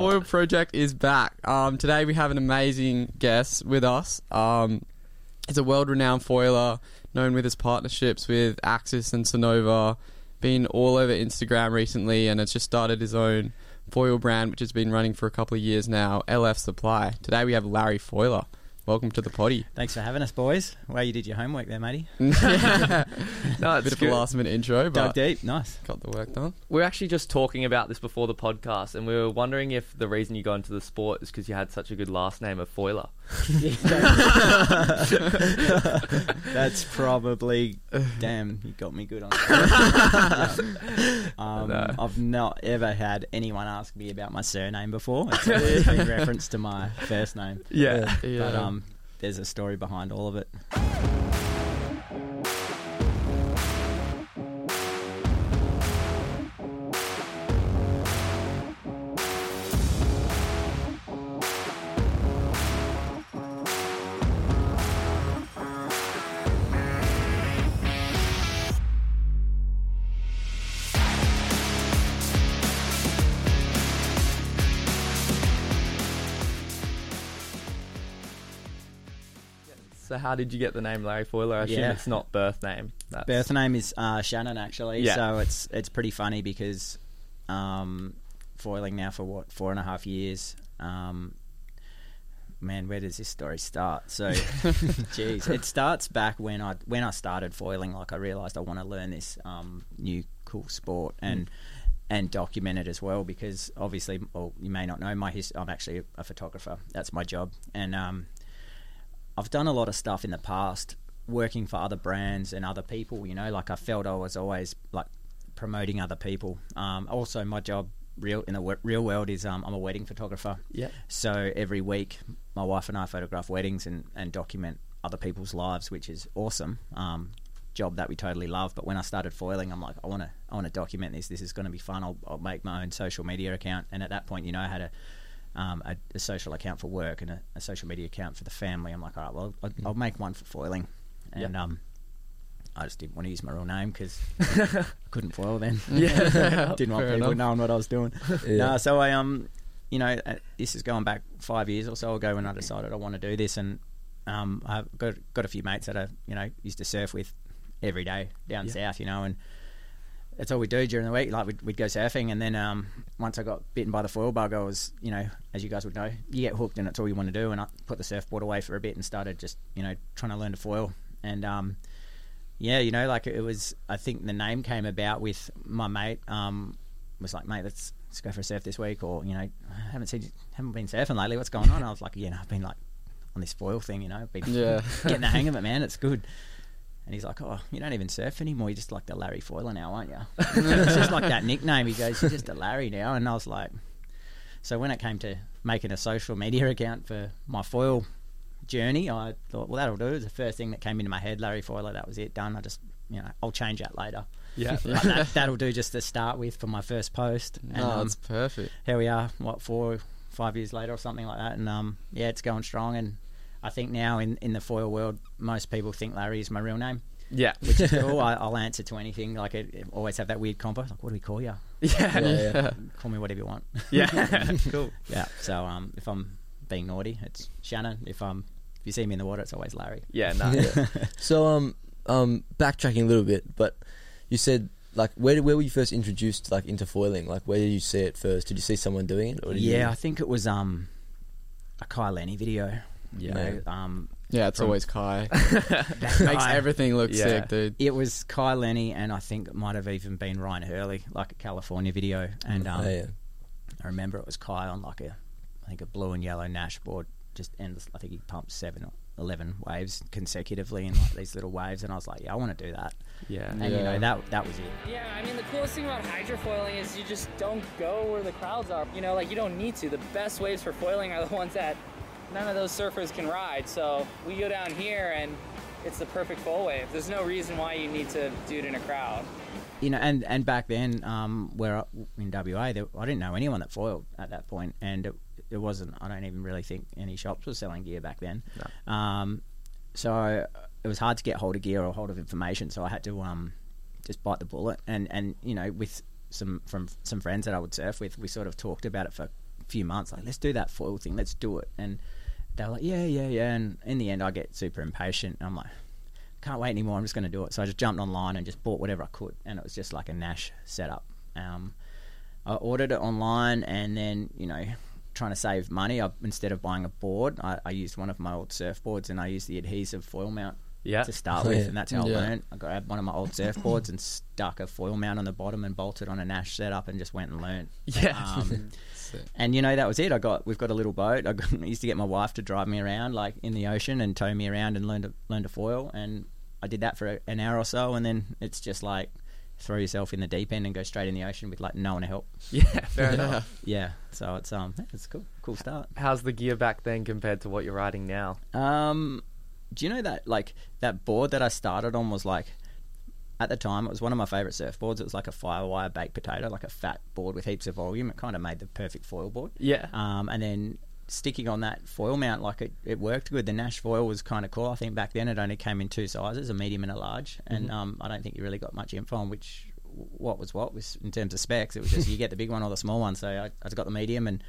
Foil Project is back. Um, today we have an amazing guest with us. Um, he's a world-renowned foiler, known with his partnerships with Axis and Sunova. Been all over Instagram recently, and has just started his own foil brand, which has been running for a couple of years now. LF Supply. Today we have Larry Foiler. Welcome to the potty. Thanks for having us, boys. Well, you did your homework there, matey. No, it's a it's bit of a last-minute intro, but Dug deep, nice. got the work done. We are actually just talking about this before the podcast, and we were wondering if the reason you got into the sport is because you had such a good last name of Foiler. That's probably damn. You got me good on. that. Yeah. um, No. I've not ever had anyone ask me about my surname before. It's always been reference to my first name. Yeah. But um, there's a story behind all of it. How did you get the name Larry Foiler? I assume Yeah. it's not birth name. That's, Birth name is uh, Shannon, actually. Yeah. So it's it's pretty funny because um, foiling now for what four and a half years. Um, man, where does this story start? So, jeez, it starts back when I when I started foiling. Like I realised I want to learn this um, new cool sport and. And document it as well because obviously, well, you may not know my his- I'm actually a photographer. That's my job, and um, I've done a lot of stuff in the past working for other brands and other people, you know, like I felt I was always like promoting other people. Um, also, my job real in the w- real world is um, I'm a wedding photographer. Yeah. So every week, my wife and I photograph weddings and, and document other people's lives, which is awesome. Um, job that we totally love. But when I started foiling, I'm like, I want to I want to document this. This is going to be fun. I'll, I'll make my own social media account. And at that point, you know, I had a um, a, a social account for work and a, a social media account for the family. I'm like, all right, well, I'll, I'll make one for foiling, and um, I just didn't want to use my real name because I couldn't foil then. Yeah. didn't want Fair people enough. knowing what I was doing. No, so I um, you know, uh, this is going back five years or so ago when I decided I want to do this, and um, I've got got a few mates that I you know used to surf with every day down Yeah. south, you know, and that's all we do during the week. Like we'd, we'd go surfing, and then um, once I got bitten by the foil bug, I was, you know, as you guys would know, you get hooked, and it's all you want to do. And I put the surfboard away for a bit and started just, you know, trying to learn to foil. And um, yeah, you know, like it was. I think the name came about with my mate. Um, was like, mate, let's let's go for a surf this week, or you know, I haven't seen, haven't been surfing lately. What's going on? I was like, yeah, no, I've been like on this foil thing, you know, been Yeah. getting the hang of it, man. It's good. And he's like, "Oh, you don't even surf anymore. You're just like the Larry Foiler now, aren't you?" it's just like that nickname. He goes, "You're just a Larry now." And I was like, so when it came to making a social media account for my foil journey, I thought, well, that'll do. It was the first thing that came into my head, Larry Foiler. That was it, done. I just, you know, I'll change that later. Yeah. That, that'll do just to start with for my first post. And, No, um, perfect. here we are, what four, five years later or something like that, and um, yeah, it's going strong. And I think now in, in the foil world, most people think Larry is my real name, Yeah. which is cool. I, I'll answer to anything. Like, it, it always have that weird combo. Like, what do we call you? Yeah. Yeah. Call me whatever you want. Yeah. cool. yeah. So um, if I'm being naughty, it's Shannon. If I'm if you see me in the water, it's always Larry. Yeah. No. Yeah. so um um backtracking a little bit, but you said like where where were you first introduced like into foiling? Like where did you see it first? Did you see someone doing it? Or did Yeah, I think it was um a Kyle Lenny video. You Yeah. know, um, Yeah, it's From- always Kai. that Makes guy- everything look Yeah. sick, dude. It was Kai Lenny, and I think it might have even been Ryan Hurley, like a California video. And um, oh, yeah. I remember it was Kai on like a, I think a blue and yellow Nash board, just endless. I think he pumped seven or eleven waves consecutively in like these little waves, and I was like, yeah, I want to do that. Yeah. And you know that that was it. Yeah, I mean, the coolest thing about hydrofoiling is you just don't go where the crowds are. You know, like you don't need to. The best waves for foiling are the ones that none of those surfers can ride. So we go down here and it's the perfect foil wave. There's no reason why you need to do it in a crowd. You know, and and back then, um, where in WA, there, I didn't know anyone that foiled at that point, and it, it wasn't. I don't even really think any shops were selling gear back then. Um, so it was hard to get hold of gear or hold of information. So I had to um, just bite the bullet, and and you know, with some from some friends that I would surf with, we sort of talked about it for a few months, like let's do that foil thing, let's do it. And they were like, yeah, yeah, yeah. And in the end, I get super impatient. And I'm like, can't wait anymore. I'm just going to do it. So I just jumped online and just bought whatever I could, and it was just like a Nash setup. Um, I ordered it online, and then you know, trying to save money, I, instead of buying a board, I, I used one of my old surfboards, and I used the adhesive foil mount Yeah. to start with, and that's how Yeah. I learned. I grabbed one of my old surfboards and stuck a foil mount on the bottom and bolted on a Nash setup, and just went and learned. Yeah. Um, And you know that was it. I got we've got a little boat. I, got, I used to get my wife to drive me around like in the ocean and tow me around and learn to learn to foil. And I did that for an hour or so, and then it's just like throw yourself in the deep end and go straight in the ocean with like no one to help. yeah, fair enough. Yeah, so it's um it's cool, cool start. How's the gear back then compared to what you're riding now? Um, do you know that like that board that I started on was like at the time it was one of my favorite surfboards. It was like a firewire baked potato, like a fat board with heaps of volume. It kind of made the perfect foil board. Yeah. Um, and then sticking on that foil mount, like it, it worked good. The Nash foil was kind of cool. I think back then it only came in two sizes, a medium and a large. And um, I don't think you really got much info on which what was what was in terms of specs. It was just you get the big one or the small one. So I, I got the medium and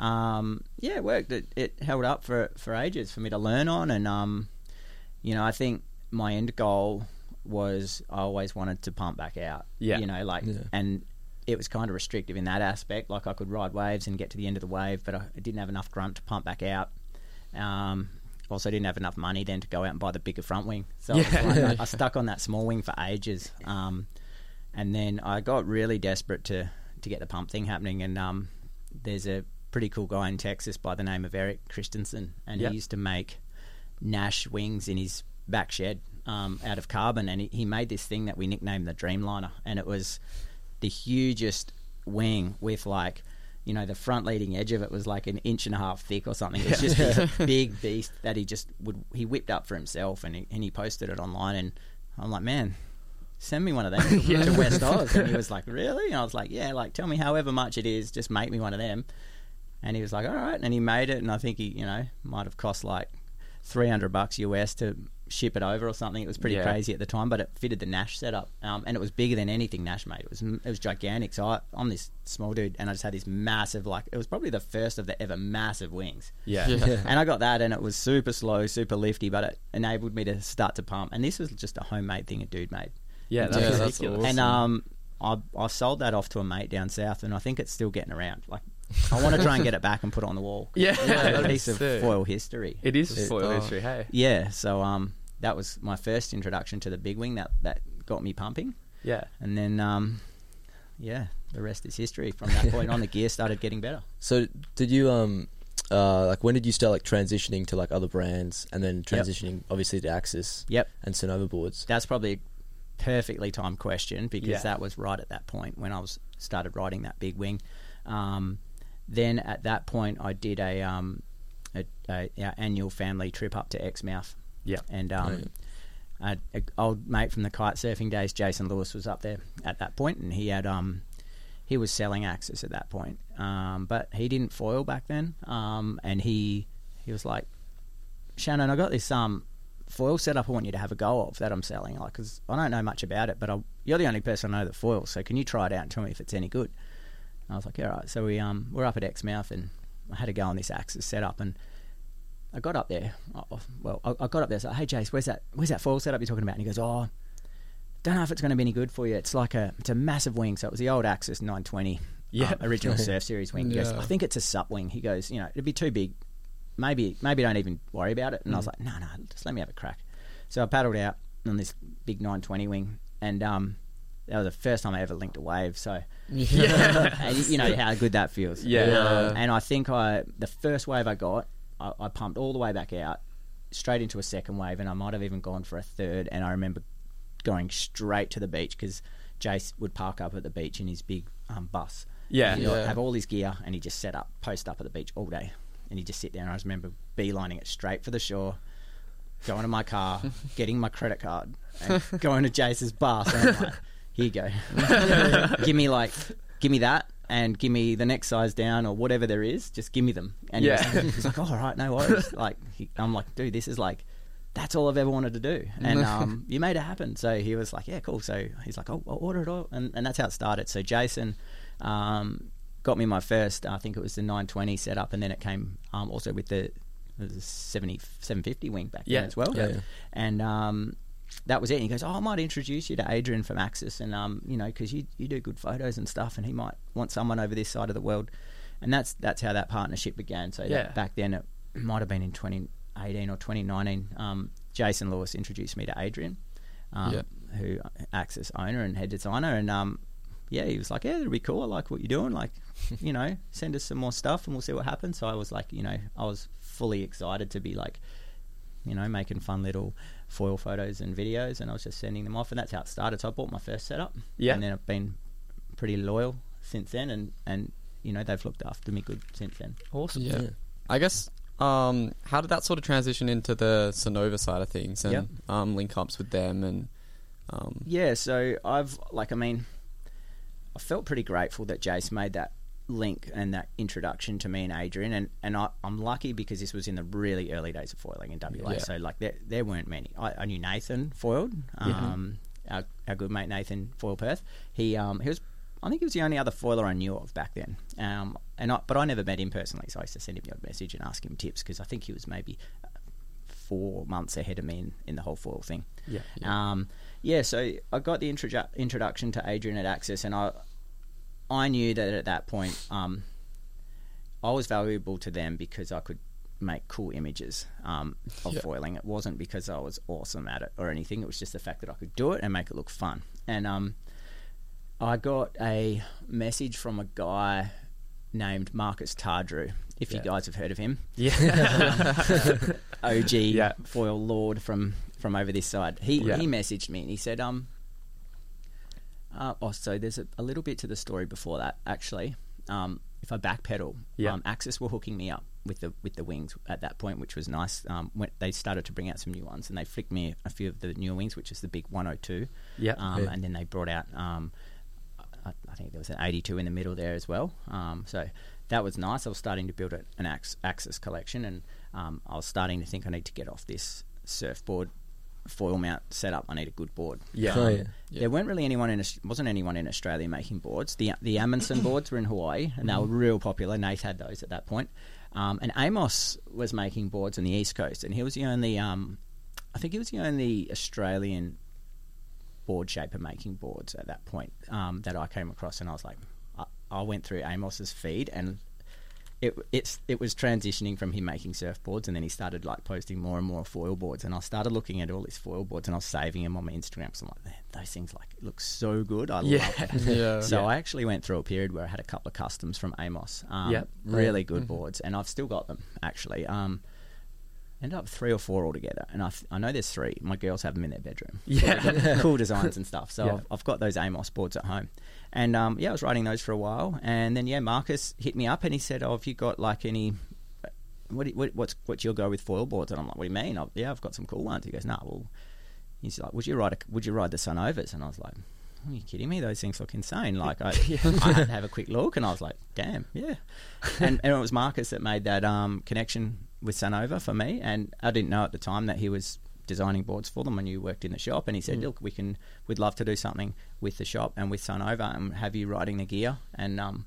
um, yeah, it worked. It, it held up for for ages for me to learn on. And um, you know, I think my end goal was I always wanted to pump back out. Yeah. You know, like Yeah. and it was kind of restrictive in that aspect. Like I could ride waves and get to the end of the wave, but I didn't have enough grunt to pump back out. Um, also, didn't have enough money then to go out and buy the bigger front wing. So I, was like- I, I stuck on that small wing for ages. Um, and then I got really desperate to to get the pump thing happening. And um, there's a pretty cool guy in Texas by the name of Eric Christensen, and Yep. he used to make Nash wings in his back shed um, out of carbon, and he, he made this thing that we nicknamed the Dreamliner, and it was the hugest wing with like. You know, the front leading edge of it was like an inch and a half thick or something. It was just this big beast that he just would he whipped up for himself, and he, and he posted it online. And I'm like, man, send me one of them to West Oz. And he was like, really? And I was like, yeah, like tell me however much it is, just make me one of them. And he was like, all right. And he made it, and I think he, you know, might have cost like 300 bucks US to ship it over or something. It was pretty Yeah. crazy at the time, but it fitted the Nash setup, um, and it was bigger than anything Nash made. It was it was gigantic. So I, I'm this small dude, and I just had this massive, like it was probably the first of the ever massive wings. Yeah. Yeah. And I got that, and it was super slow, super lifty, but it enabled me to start to pump. And this was just a homemade thing a dude made. Yeah, that's Yeah, that's ridiculous. awesome. And um, I I sold that off to a mate down south, and I think it's still getting around. Like, I want to try and get it back and put it on the wall. Yeah, yeah a piece of sick. foil history. It is foil oh. history, hey? Yeah, so um, that was my first introduction to the big wing that that got me pumping, Yeah. and then um, yeah, the rest is history. From that point on, the gear started getting better. So did you um uh like when did you start like transitioning to like other brands and then transitioning obviously to Axis Yep, and Sunova boards? that's probably a perfectly timed question because Yeah. that was right at that point when I was started riding that big wing. Um, then at that point, I did a, um, a, a our annual family trip up to Exmouth, Yeah. and um, a, a old mate from the kite surfing days, Jason Lewis, was up there at that point, and he had um, he was selling Axis at that point, um, but he didn't foil back then, um, and he he was like, Shannon, I got this um foil setup I want you to have a go of that I'm selling, like, because I don't know much about it, but I, you're the only person I know that foils, so can you try it out and tell me if it's any good? And I was like, all right. So we um we're up at Exmouth, and I had to go on this Axis setup, and I got up there. Oh, well, I, I got up there. So, hey, Jace, where's that? Where's that foil setup you're talking about? And he goes, oh, don't know if it's going to be any good for you. It's like a, it's a massive wing. So it was the old Axis 920, Yeah. um, original Surf Series wing. He goes, I think it's a sup wing. He goes, you know, it'd be too big. Maybe, maybe don't even worry about it. And I was like, no, no, just let me have a crack. So I paddled out on this big 920 wing, and um, that was the first time I ever linked a wave. So Yeah. and you know how good that feels. Yeah. Um, and I think I the first wave I got, I, I pumped all the way back out, straight into a second wave, and I might have even gone for a third. And I remember going straight to the beach because Jace would park up at the beach in his big um, bus. Yeah. He'd Yeah. have all his gear, and he just set up, post up at the beach all day, and he'd just sit there. And I just remember beelining it straight for the shore. Going to my car, getting my credit card, and going to Jace's bus. And I'm like, here you go. give me like, give me that, and give me the next size down or whatever there is. Just give me them. And Yeah. he was, he's like, oh, all right, no worries. Like, he, I'm like, dude, this is like, that's all I've ever wanted to do, and um, you made it happen. So he was like, yeah, cool. So he's like, oh, I'll order it all, and, and that's how it started. So Jason, um, got me my first. I think it was the 920 setup, and then it came um, also with the, the 70 750 wing back Yeah. then as well. Yeah, yeah. And um, that was it. And he goes, "Oh, I might introduce you to Adrian from Axis, and um, you know, because you you do good photos and stuff, and he might want someone over this side of the world." And that's that's how that partnership began. So Yeah. back then it might have been in 2018 or 2019. Um, Jason Lewis introduced me to Adrian, um, Yeah. who Axis owner and head designer, and um, yeah, he was like, "Yeah, it'll be cool. I like what you're doing. Like, you know, send us some more stuff, and we'll see what happens." So I was like, you know, I was fully excited to be like, you know, making fun little foil photos and videos, and I was just sending them off, and that's how it started. So I bought my first setup, Yeah. and then I've been pretty loyal since then, and and you know they've looked after me good since then. Awesome. Yeah. Yeah. I guess. Um, how did that sort of transition into the Sunova side of things and Yep. um, link ups with them and um, Yeah, so I've like I mean, I felt pretty grateful that Jace made that link and that introduction to me and Adrian, and and I, I'm lucky because this was in the really early days of foiling in WA. Yeah. So like there there weren't many. I, I knew Nathan foiled, um, our, our good mate Nathan foil Perth. He um he was. I think he was the only other foiler I knew of back then, um, and I, but I never met him personally. So I used to send him odd message and ask him tips because I think he was maybe uh, four months ahead of me in, in the whole foil thing. Yeah. Um, yeah, so I got the introdu- introduction to Adrian at Axis, and I I knew that at that point um, I was valuable to them because I could make cool images um, of Yeah. foiling. It wasn't because I was awesome at it or anything. It was just the fact that I could do it and make it look fun. And um, I got a message from a guy named Marcus Tardrew. If Yeah. you guys have heard of him, Yeah. OG Yeah. foil lord from from over this side. He he messaged me and he said, um, uh, oh, so there's a, a little bit to the story before that actually. Um, if I backpedal, Yeah. um, Axis were hooking me up with the with the wings at that point, which was nice. Um, when they started to bring out some new ones, and they flicked me a few of the newer wings, which is the big 102. Yeah. Um, Yeah. And then they brought out, um, I, I think there was an 82 in the middle there as well. Um, so that was nice. I was starting to build an Ax- Axis collection, and um, I was starting to think I need to get off this surfboard foil mount setup. I need a good board. Yeah. Oh, Um, yeah. Yeah. There weren't really anyone in wasn't anyone in Australia making boards. The the Amundsen boards were in Hawaii and they were real popular. Nate had those at that point. Um, and Amos was making boards on the east coast, and he was the only um, I think he was the only Australian board shaper making boards at that point um, that I came across, and I was like, I, I went through Amos's feed and. It, it's it was transitioning from him making surfboards, and then he started like posting more and more foil boards, and I started looking at all his foil boards, and I was saving them on my Instagram. So I'm like, man, those things like look so good. I Yeah. love it. yeah, So Yeah. I actually went through a period where I had a couple of customs from Amos. Um, Yep. Really good boards, and I've still got them actually. Um, ended up three or four altogether, and I, th- I know there's three. My girls have them in their bedroom. Yeah. cool designs and stuff. So. I've, I've got those Amos boards at home, and um, yeah, I was writing those for a while, and then yeah, Marcus hit me up and he said, "Oh, have you got like any?" What, what what's what's your go with foil boards? And I'm like, what do you mean? i yeah, I've got some cool ones. He goes, nah, well, he's like, would you ride a, would you ride the Sunovas? And I was like, are you kidding me? Those things look insane. Like I, I had to have a quick look, and I was like, damn, yeah. And, and it was Marcus that made that um, connection with Sunova for me, and I didn't know at the time that he was designing boards for them. I you worked in the shop, and he said, look, we can, we'd love to do something with the shop and with Sunova, and have you riding the gear, and um,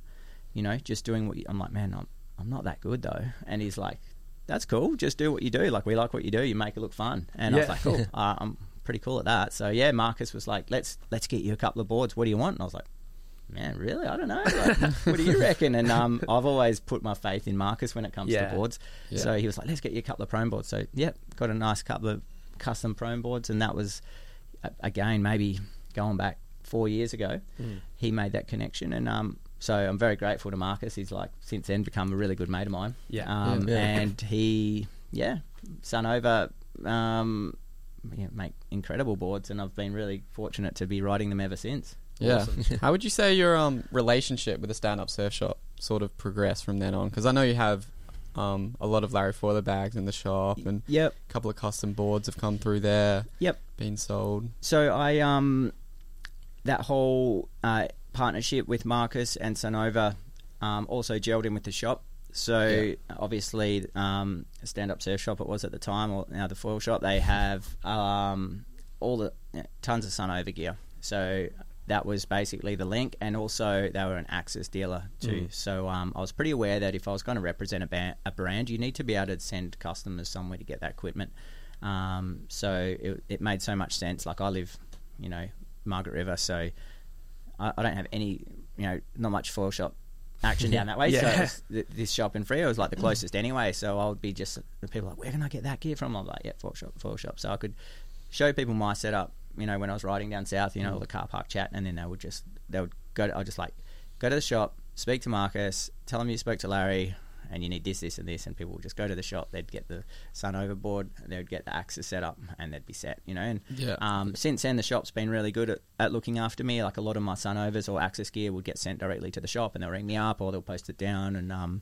you know, just doing what you, I'm like, man, I'm, I'm not that good though. And he's like, that's cool. Just do what you do. Like we like what you do. You make it look fun. And I was like, cool. uh, I'm pretty cool at that. So yeah, Marcus was like, let's let's get you a couple of boards. What do you want? And I was like, man, really? I don't know. Like, what do you reckon? And um, I've always put my faith in Marcus when it comes Yeah. to boards. Yeah. So he was like, let's get you a couple of prone boards. So yep, got a nice couple of custom prone boards, and that was again maybe going back four years ago. He made that connection, and um, so I'm very grateful to Marcus. He's like since then become a really good mate of mine. Yeah. Um, Yeah. and he, yeah, Sunova, um, yeah, make incredible boards, and I've been really fortunate to be riding them ever since. Yeah. How would you say your um, relationship with the stand up surf shop sort of progressed from then on? Because I know you have um, a lot of Larry Foiler bags in the shop and Yep, a couple of custom boards have come through there, yep. being sold. So I um that whole uh, partnership with Marcus and Sunova um, also gelled in with the shop. So Yeah. obviously, um, stand up surf shop it was at the time, or now the foil shop. They have um, all the yeah, tons of Sunova gear. So that was basically the link, and also they were an Axis dealer too. So um, I was pretty aware that if I was going to represent a, ba- a brand, you need to be able to send customers somewhere to get that equipment. Um, so it, it made so much sense. Like I live, you know, Margaret River, so I, I don't have any, you know, not much foil shop action down that way. So Yeah. it's- th- this shop in Freo was like the closest anyway. So I would be just the people like, where can I get that gear from? I'm like, yeah, foil shop, foil shop. So I could show people my setup. You know, when I was riding down south, you know, all mm. the car park chat, and then they would just they would go. To, I just like go to the shop, speak to Marcus, tell him you spoke to Larry, and you need this, this, and this, and people would just go to the shop. They'd get the Sunova board, they would get the Axis set up, and they'd be set. You know, and Yeah. um, since then, the shop's been really good at, at looking after me. Like a lot of my Sunovas or Axis gear would get sent directly to the shop, and they'll ring me up or they'll post it down. And um,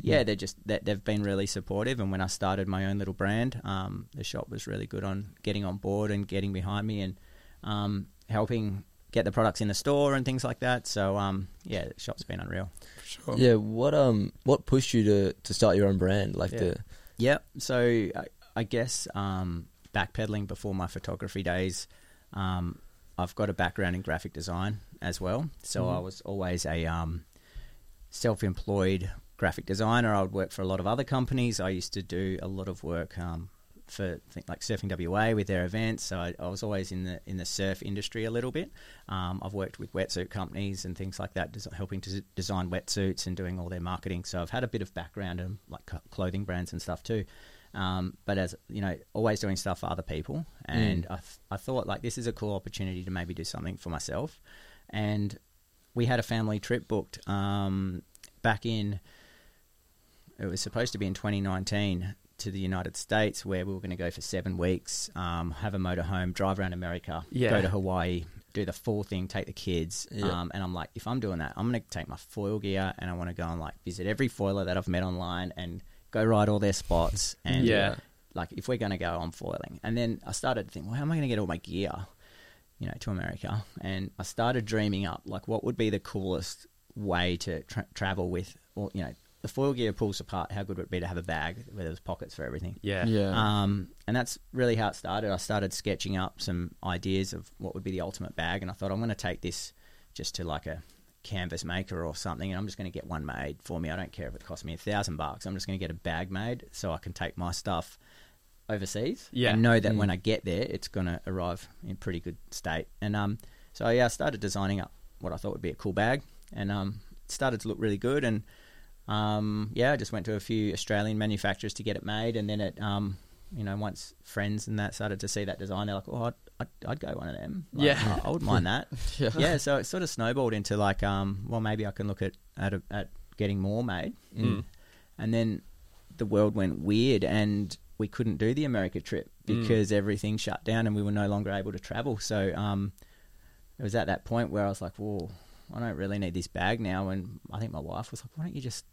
yeah, they're just they, they've been really supportive. And when I started my own little brand, um, the shop was really good on getting on board and getting behind me and um, helping get the products in the store and things like that. So um, yeah, the shop's been unreal. Sure. Yeah, what um, what pushed you to, to start your own brand? Like Yeah. the yeah. So I, I guess um, backpedaling before my photography days, um, I've got a background in graphic design as well. So I was always a um, self-employed graphic designer. I would work for a lot of other companies. I used to do a lot of work um, for think like Surfing WA with their events. So I, I was always in the in the surf industry a little bit. Um, I've worked with wetsuit companies and things like that, des- helping to design wetsuits and doing all their marketing. So I've had a bit of background in like clothing brands and stuff too. Um, but as you know, always doing stuff for other people, and I, th- I thought like this is a cool opportunity to maybe do something for myself. And we had a family trip booked um, back in. It was supposed to be in 2019 to the United States, where we were going to go for seven weeks, um, have a motorhome, drive around America, Yeah. go to Hawaii, do the full thing, take the kids. Yeah. Um, and I'm like, if I'm doing that, I'm going to take my foil gear and I want to go and like visit every foiler that I've met online and go ride all their spots. And Yeah. like if we're going to go, I'm foiling. And then I started to think, well, how am I going to get all my gear, you know, to America? And I started dreaming up like what would be the coolest way to tra- travel with, or you know, the foil gear pulls apart. How good would it be to have a bag where there's pockets for everything? Yeah. Yeah. Um, and that's really how it started. I started sketching up some ideas of what would be the ultimate bag, and I thought I'm going to take this just to like a canvas maker or something, and I'm just going to get one made for me. I don't care if it costs me a thousand bucks. I'm just going to get a bag made so I can take my stuff overseas Yeah. and know that when I get there, it's going to arrive in pretty good state. And um, so yeah, I started designing up what I thought would be a cool bag, and um, it started to look really good. And um, yeah, I just went to a few Australian manufacturers to get it made, and then it, um, you know, once friends and that started to see that design, they're like, "Oh, I'd, I'd, I'd go one of them." Like, Yeah. I, I wouldn't mind that. yeah. yeah, so it sort of snowballed into like, um, well, maybe I can look at at, a, at getting more made, Mm. and then the world went weird, and we couldn't do the America trip Mm. because everything shut down, and we were no longer able to travel. So um, it was at that point where I was like, "Whoa, I don't really need this bag now." And I think my wife was like, "Why don't you just,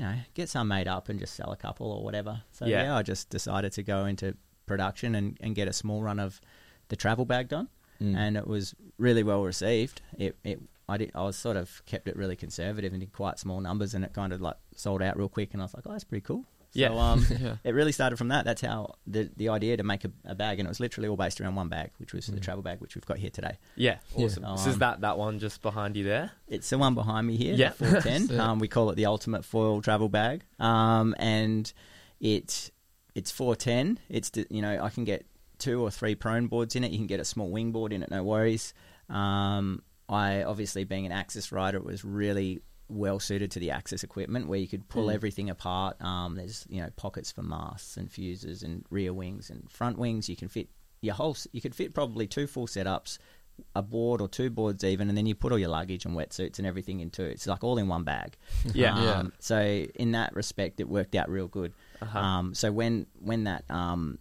you know, get some made up and just sell a couple or whatever?" So Yeah. yeah, I just decided to go into production and, and get a small run of the travel bag done, Mm. and it was really well received. It, it I did I was sort of kept it really conservative and did quite small numbers, and it kind of like sold out real quick, and I was like, "Oh, that's pretty cool." Yeah. So, um, Yeah. it really started from that. That's how the the idea to make a, a bag, and it was literally all based around one bag, which was the travel bag, which we've got here today. Yeah. Yeah. Awesome. Um, so is that that one just behind you there? It's the one behind me here, Yeah. 410. Sick. um, we call it the ultimate foil travel bag, um, and it it's 410. It's you know I can get two or three prone boards in it. You can get a small wing board in it, no worries. Um, I obviously being an Axis rider, it was really well suited to the Axis equipment where you could pull Mm. everything apart. Um, there's you know pockets for masts and fuses and rear wings and front wings. You can fit your whole. You could fit probably two full setups, a board or two boards even, and then you put all your luggage and wetsuits and everything into it. It's like all in one bag. Yeah. Um, Yeah. So in that respect, it worked out real good. Uh-huh. Um, so when when that um,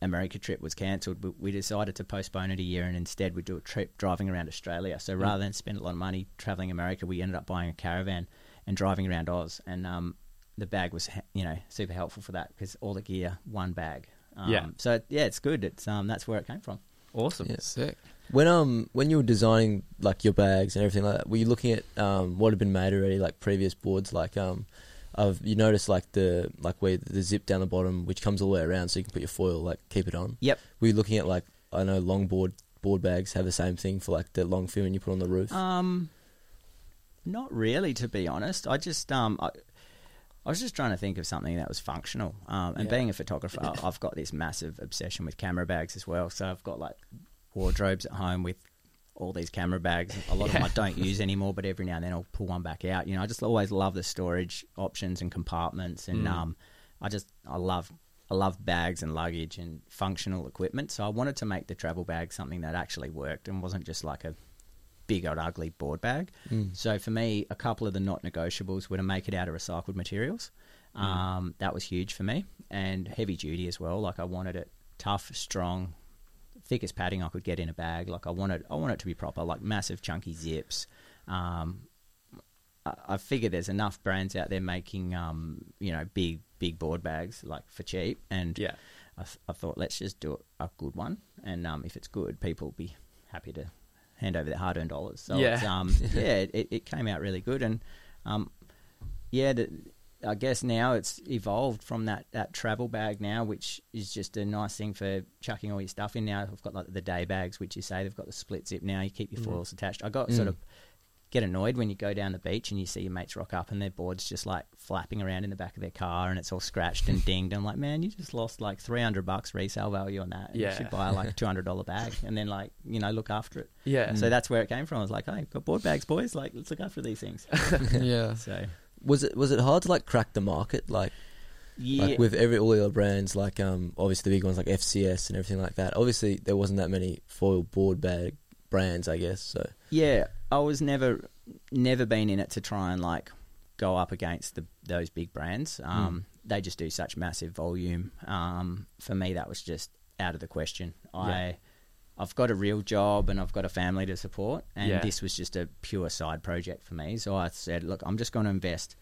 America trip was cancelled, we- we decided to postpone it a year and instead we do a trip driving around Australia. So rather than spend a lot of money traveling America, we ended up buying a caravan and driving around Oz. And um, the bag was you know super helpful for that because all the gear one bag. Um, Yeah. So yeah, it's good. It's um that's where it came from. Awesome. Yeah. Sick. When um when you were designing like your bags and everything like that, were you looking at um what had been made already, like previous boards, like um, of you noticed like the like where the zip down the bottom, which comes all the way around, so you can put your foil like keep it on. Yep. Were you looking at like I know longboard board board bags have the same thing for like the long film you put on the roof? Um, not really, to be honest. I just um, I, I was just trying to think of something that was functional. Um, and Yeah. being a photographer, I've got this massive obsession with camera bags as well. So I've got like wardrobes at home with all these camera bags. A lot of them I don't use anymore, but every now and then I'll pull one back out. You know, I just always love the storage options and compartments, and Mm. um, I just I love. I love bags and luggage and functional equipment, so I wanted to make the travel bag something that actually worked and wasn't just like a big old ugly board bag. Mm. So for me, a couple of the not negotiables were to make it out of recycled materials. Um, that was huge for me, and heavy duty as well. Like I wanted it tough, strong, thickest padding I could get in a bag. Like I wanted, I want it to be proper, like massive chunky zips. Um, I, I figure there's enough brands out there making, um, you know, big big board bags like for cheap, and Yeah. I, th- I thought let's just do a good one, and um, if it's good, people will be happy to hand over their hard-earned dollars. So Yeah. it's, um, yeah, it, it came out really good, and um, yeah, the, I guess now it's evolved from that, that travel bag now, which is just a nice thing for chucking all your stuff in. Now I've got like the day bags, which you say they've got the split zip now. You keep your foils attached. I got sort Mm. of get annoyed when you go down the beach and you see your mates rock up and their boards just like flapping around in the back of their car and it's all scratched and dinged. I'm like, man, you just lost like 300 bucks resale value on that. Yeah. You should buy like a $200 bag and then like, you know, look after it. Yeah. So that's where it came from. I was like, hey, got board bags, boys. Like, let's look after these things. yeah. So, Was it was it hard to like crack the market like yeah. like with every all the other brands like um obviously the big ones like FCS and everything like that. Obviously there wasn't that many foil board bag brands, I guess. So Yeah, I was never never been in it to try and like go up against the those big brands. Um, They just do such massive volume. Um, for me, that was just out of the question. I I've got a real job and I've got a family to support, and Yeah. this was just a pure side project for me. So I said, look, I'm just going to invest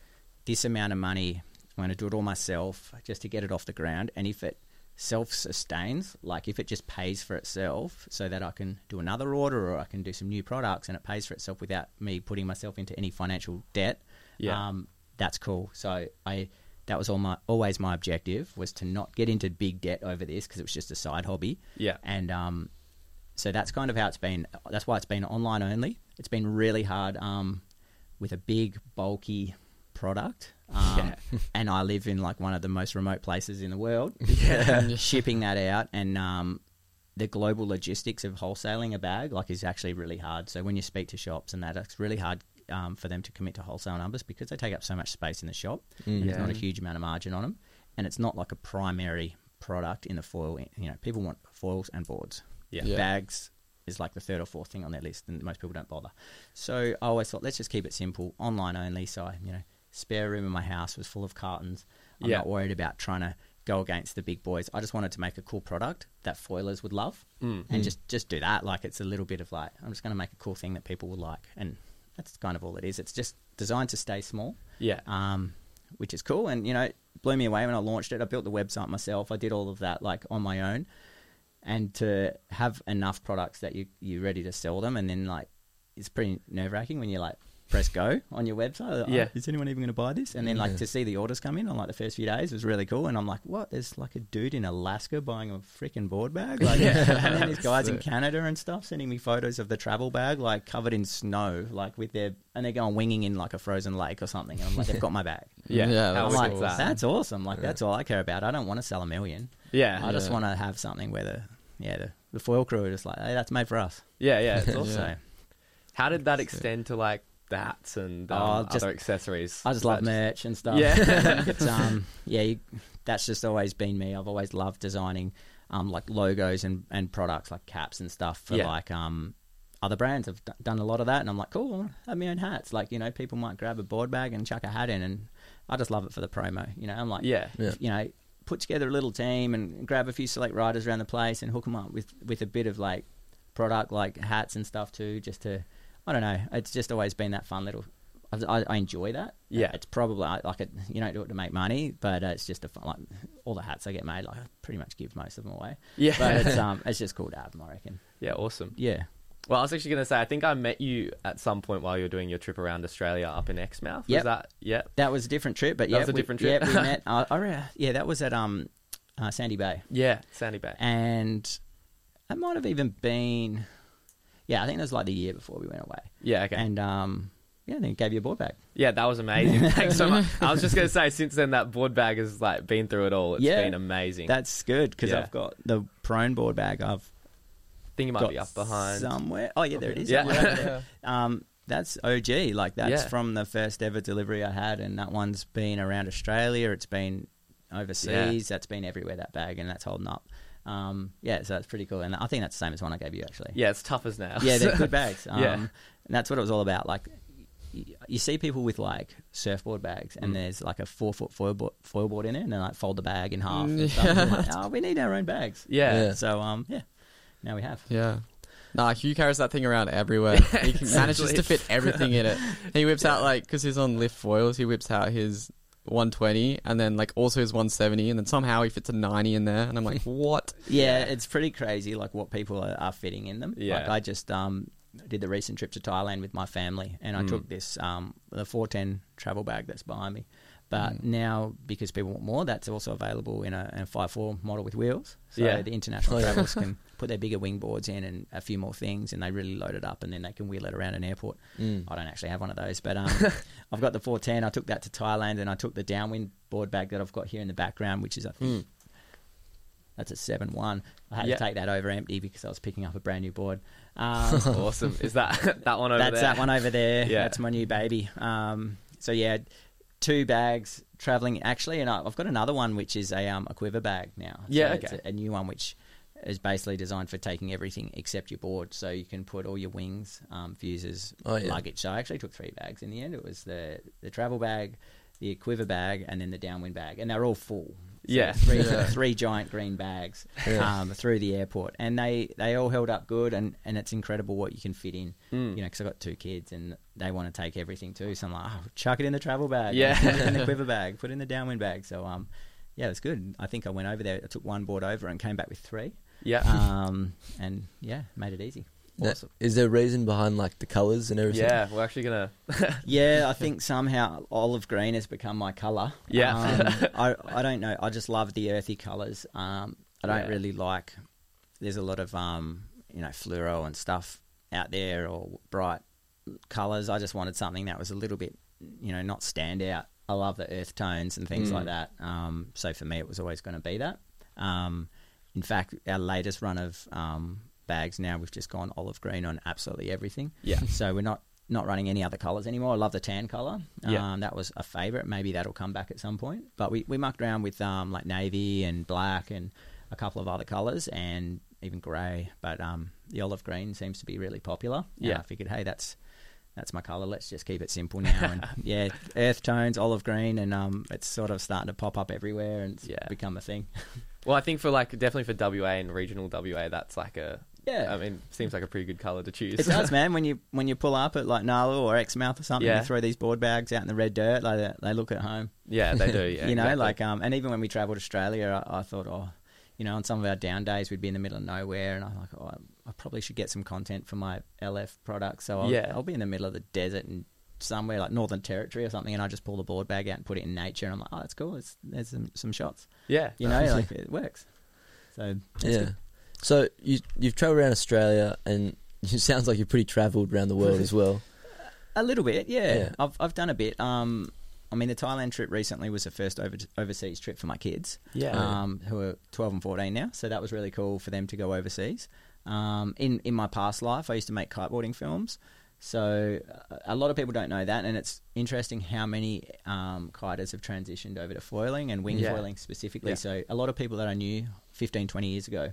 this amount of money. I'm going to do it all myself just to get it off the ground, and if it self sustains, like if it just pays for itself so that I can do another order or I can do some new products and it pays for itself without me putting myself into any financial debt, Yeah. um, that's cool. So I that was all my always my objective was to not get into big debt over this because it was just a side hobby. Yeah. And um, so that's kind of how it's been. That's why it's been online only. It's been really hard um, with a big bulky product. Um, and I live in like one of the most remote places in the world. Yeah. shipping that out and um, the global logistics of wholesaling a bag like is actually really hard. So when you speak to shops and that, it's really hard um, for them to commit to wholesale numbers because they take up so much space in the shop. And There's not a huge amount of margin on them, and it's not like a primary product in the foil. You know, people want foils and boards. Yeah. Yeah. Bags is like the third or fourth thing on their list, and most people don't bother. So I always thought, let's just keep it simple, online only. So I, you know, spare room in my house was full of cartons. I'm Yeah. not worried about trying to go against the big boys. I just wanted to make a cool product that foilers would love, Mm. and just just do that. Like it's a little bit of like I'm just going to make a cool thing that people will like, and that's kind of all it is. It's just designed to stay small Yeah. um, which is cool. And you know, it blew me away when I launched it. I built the website myself. I did all of that like on my own, and to have enough products that you you're ready to sell them, and then like it's pretty nerve wracking when you like press go on your website. Like, Yeah. "Oh, is anyone even going to buy this? And then like to see the orders come in on like the first few days was really cool. And I'm like, what? There's like a dude in Alaska buying a freaking board bag. Like, and then these guys in Canada and stuff sending me photos of the travel bag like covered in snow, like with their and they're going winging in like a frozen lake or something. And I'm like, they've got my bag. Yeah. Yeah, How I'm that's like, wicked is that? that's awesome. Like that's all I care about. I don't want to sell a million. Yeah. I just want to have something where the yeah the, the foil crew are just like, hey, that's made for us. Yeah. Yeah. It's awesome. Yeah. So How did that extend to like the hats and um, Oh, just- other accessories? I just love that merch and stuff. Yeah. it's um yeah, you, that's just always been me. I've always loved designing um like logos and and products like caps and stuff for Yeah. like um other brands. I've d- done a lot of that, and I'm like, cool, I have my own hats. Like you know, people might grab a board bag and chuck a hat in, and I just love it for the promo. You know, I'm like, Yeah. Yeah. you know, put together a little team and grab a few select riders around the place and hook them up with with a bit of like product like hats and stuff too, just to I don't know. It's just always been that fun little. I, I, enjoy that. Yeah. it's probably I- like it. You don't do it to make money, but uh, it's just a fun. Like all the hats I get made, like I pretty much give most of them away. Yeah. But it's um, it's just cool to have them. I reckon. yeah. Awesome. Yeah. Well, I was actually going to say, I think I met you at some point while you were doing your trip around Australia up in Exmouth. Was Yep. that? Yeah. That was a different trip, but yeah, That was a we- different trip. Yeah, we met. Uh, I re- yeah, that was at um, uh, Sandy Bay. Yeah. Sandy Bay. and that might have even been yeah, I think it was like the year before we went away. Yeah, okay. And um, yeah, then gave you a board bag. yeah, that was amazing. Thanks so much. I was just gonna say, since then that board bag has like been through it all. It's Yeah. been amazing. That's good because Yeah. I've got the prone board bag. I've thing it might be up behind. somewhere. Oh yeah, there it is. Yeah. There. Um, that's OG. Like that's Yeah. from the first ever delivery I had, and that one's been around Australia. It's been overseas. That's been everywhere. That bag, and that's holding up. Um, yeah, so that's pretty cool, and I think that's the same as one I gave you actually. Yeah, it's tough as nails. yeah, they're good bags. Um, Yeah. and that's what it was all about. Like, y- you see people with like surfboard bags, and Mm. there's like a four foot foil board, foil board in it, and they like fold the bag in half. And Mm, stuff. Yeah. Like, oh, we need our own bags. yeah. Yeah. So um, yeah, now we have. Yeah. Nah, Hugh carries that thing around everywhere. he can, manages to fit everything in it. He whips out like because he's on lift foils. He whips out his 120 and then like also his 170, and then somehow he fits a 90 in there. And I'm like, what? Yeah, it's pretty crazy, like what people are, are fitting in them. Yeah. Like I just um did the recent trip to Thailand with my family, and I Mm. took this um the 410 travel bag that's behind me. But Mm. now, because people want more, that's also available in a, in a 5.4 model with wheels. So Yeah. the international Oh, travellers can put their bigger wing boards in and a few more things, and they really load it up, and then they can wheel it around an airport. Mm. I don't actually have one of those, but um, I've got the 410. I took that to Thailand, and I took the downwind board bag that I've got here in the background, which is I think Mm. that's a seven one. I had Yeah. to take that over empty because I was picking up a brand new board. Um, awesome. Is that that one over that's there? that one over there. Yeah. That's my new baby. Um, so yeah, two bags traveling actually, and I- I've got another one which is a um a quiver bag now. Yeah, so it's okay. a, a new one which is basically designed for taking everything except your board, so you can put all your wings, um, fuses, Oh, yeah. luggage. So I actually took three bags in the end. It was the the travel bag, the quiver bag, and then the downwind bag, and they're all full. So Yeah. three Yeah. three giant green bags Yeah. um, through the airport, and they they all held up good, and, and it's incredible what you can fit in. Mm. You know, because I've got two kids, and they want to take everything too. So I'm like, oh, chuck it in the travel bag, Yeah. put it in the quiver bag, put it in the downwind bag. So um, yeah, it's good. I think I went over there, I took one board over, and came back with three. Yeah. Um, and yeah, made it easy. Awesome. Is there a reason behind like the colours and everything? yeah, we're actually gonna. Yeah, I think somehow olive green has become my colour. Yeah. Um, I I don't know. I just love the earthy colours. Um, I don't Yeah. really like. There's a lot of um, you know, fluoro and stuff out there or bright colours. I just wanted something that was a little bit, you know, not stand out. I love the earth tones and things Mm. like that. Um, so for me, it was always going to be that. Um, in fact, our latest run of um, bags now, we've just gone olive green on absolutely everything. Yeah. So we're not not running any other colours anymore. I love the tan colour. Yeah. Um, that was a favourite. Maybe that'll come back at some point. But we, we mucked around with um, like navy and black and a couple of other colours and even grey. But um, the olive green seems to be really popular. And Yeah. I figured, hey, that's that's my colour. Let's just keep it simple now. And yeah, earth tones, olive green, and um, it's sort of starting to pop up everywhere and Yeah. become a thing. Well, I think for like definitely for WA and regional WA, that's like a. Yeah. I mean, seems like a pretty good color to choose. It does, man. When you when you pull up at like Nalu or Exmouth or something, Yeah. you throw these board bags out in the red dirt, like they- they look at home. yeah, they do. Yeah, you know, exactly. like um, and even when we travelled Australia, I, I thought, oh, you know, on some of our down days, we'd be in the middle of nowhere, and I'm like, oh, I probably should get some content for my LF product, so I'll, Yeah. I'll be in the middle of the desert and somewhere like Northern Territory or something, and I just pull the board bag out and put it in nature, and I'm like, oh, that's cool. It's, there's some, some shots, yeah, you know, like it works. So Yeah. good. So you you've travelled around Australia and it sounds like you're pretty travelled around the world as well. A little bit, yeah. Yeah. I've I've done a bit. Um, I mean, the Thailand trip recently was the first over, overseas trip for my kids. yeah. um, who are 12 and 14 now. So that was really cool for them to go overseas. Um, in, in my past life, I used to make kiteboarding films. So a lot of people don't know that, and it's interesting how many um, kiters have transitioned over to foiling and wing Yeah. foiling specifically. Yeah. So a lot of people that I knew 15, 20 years ago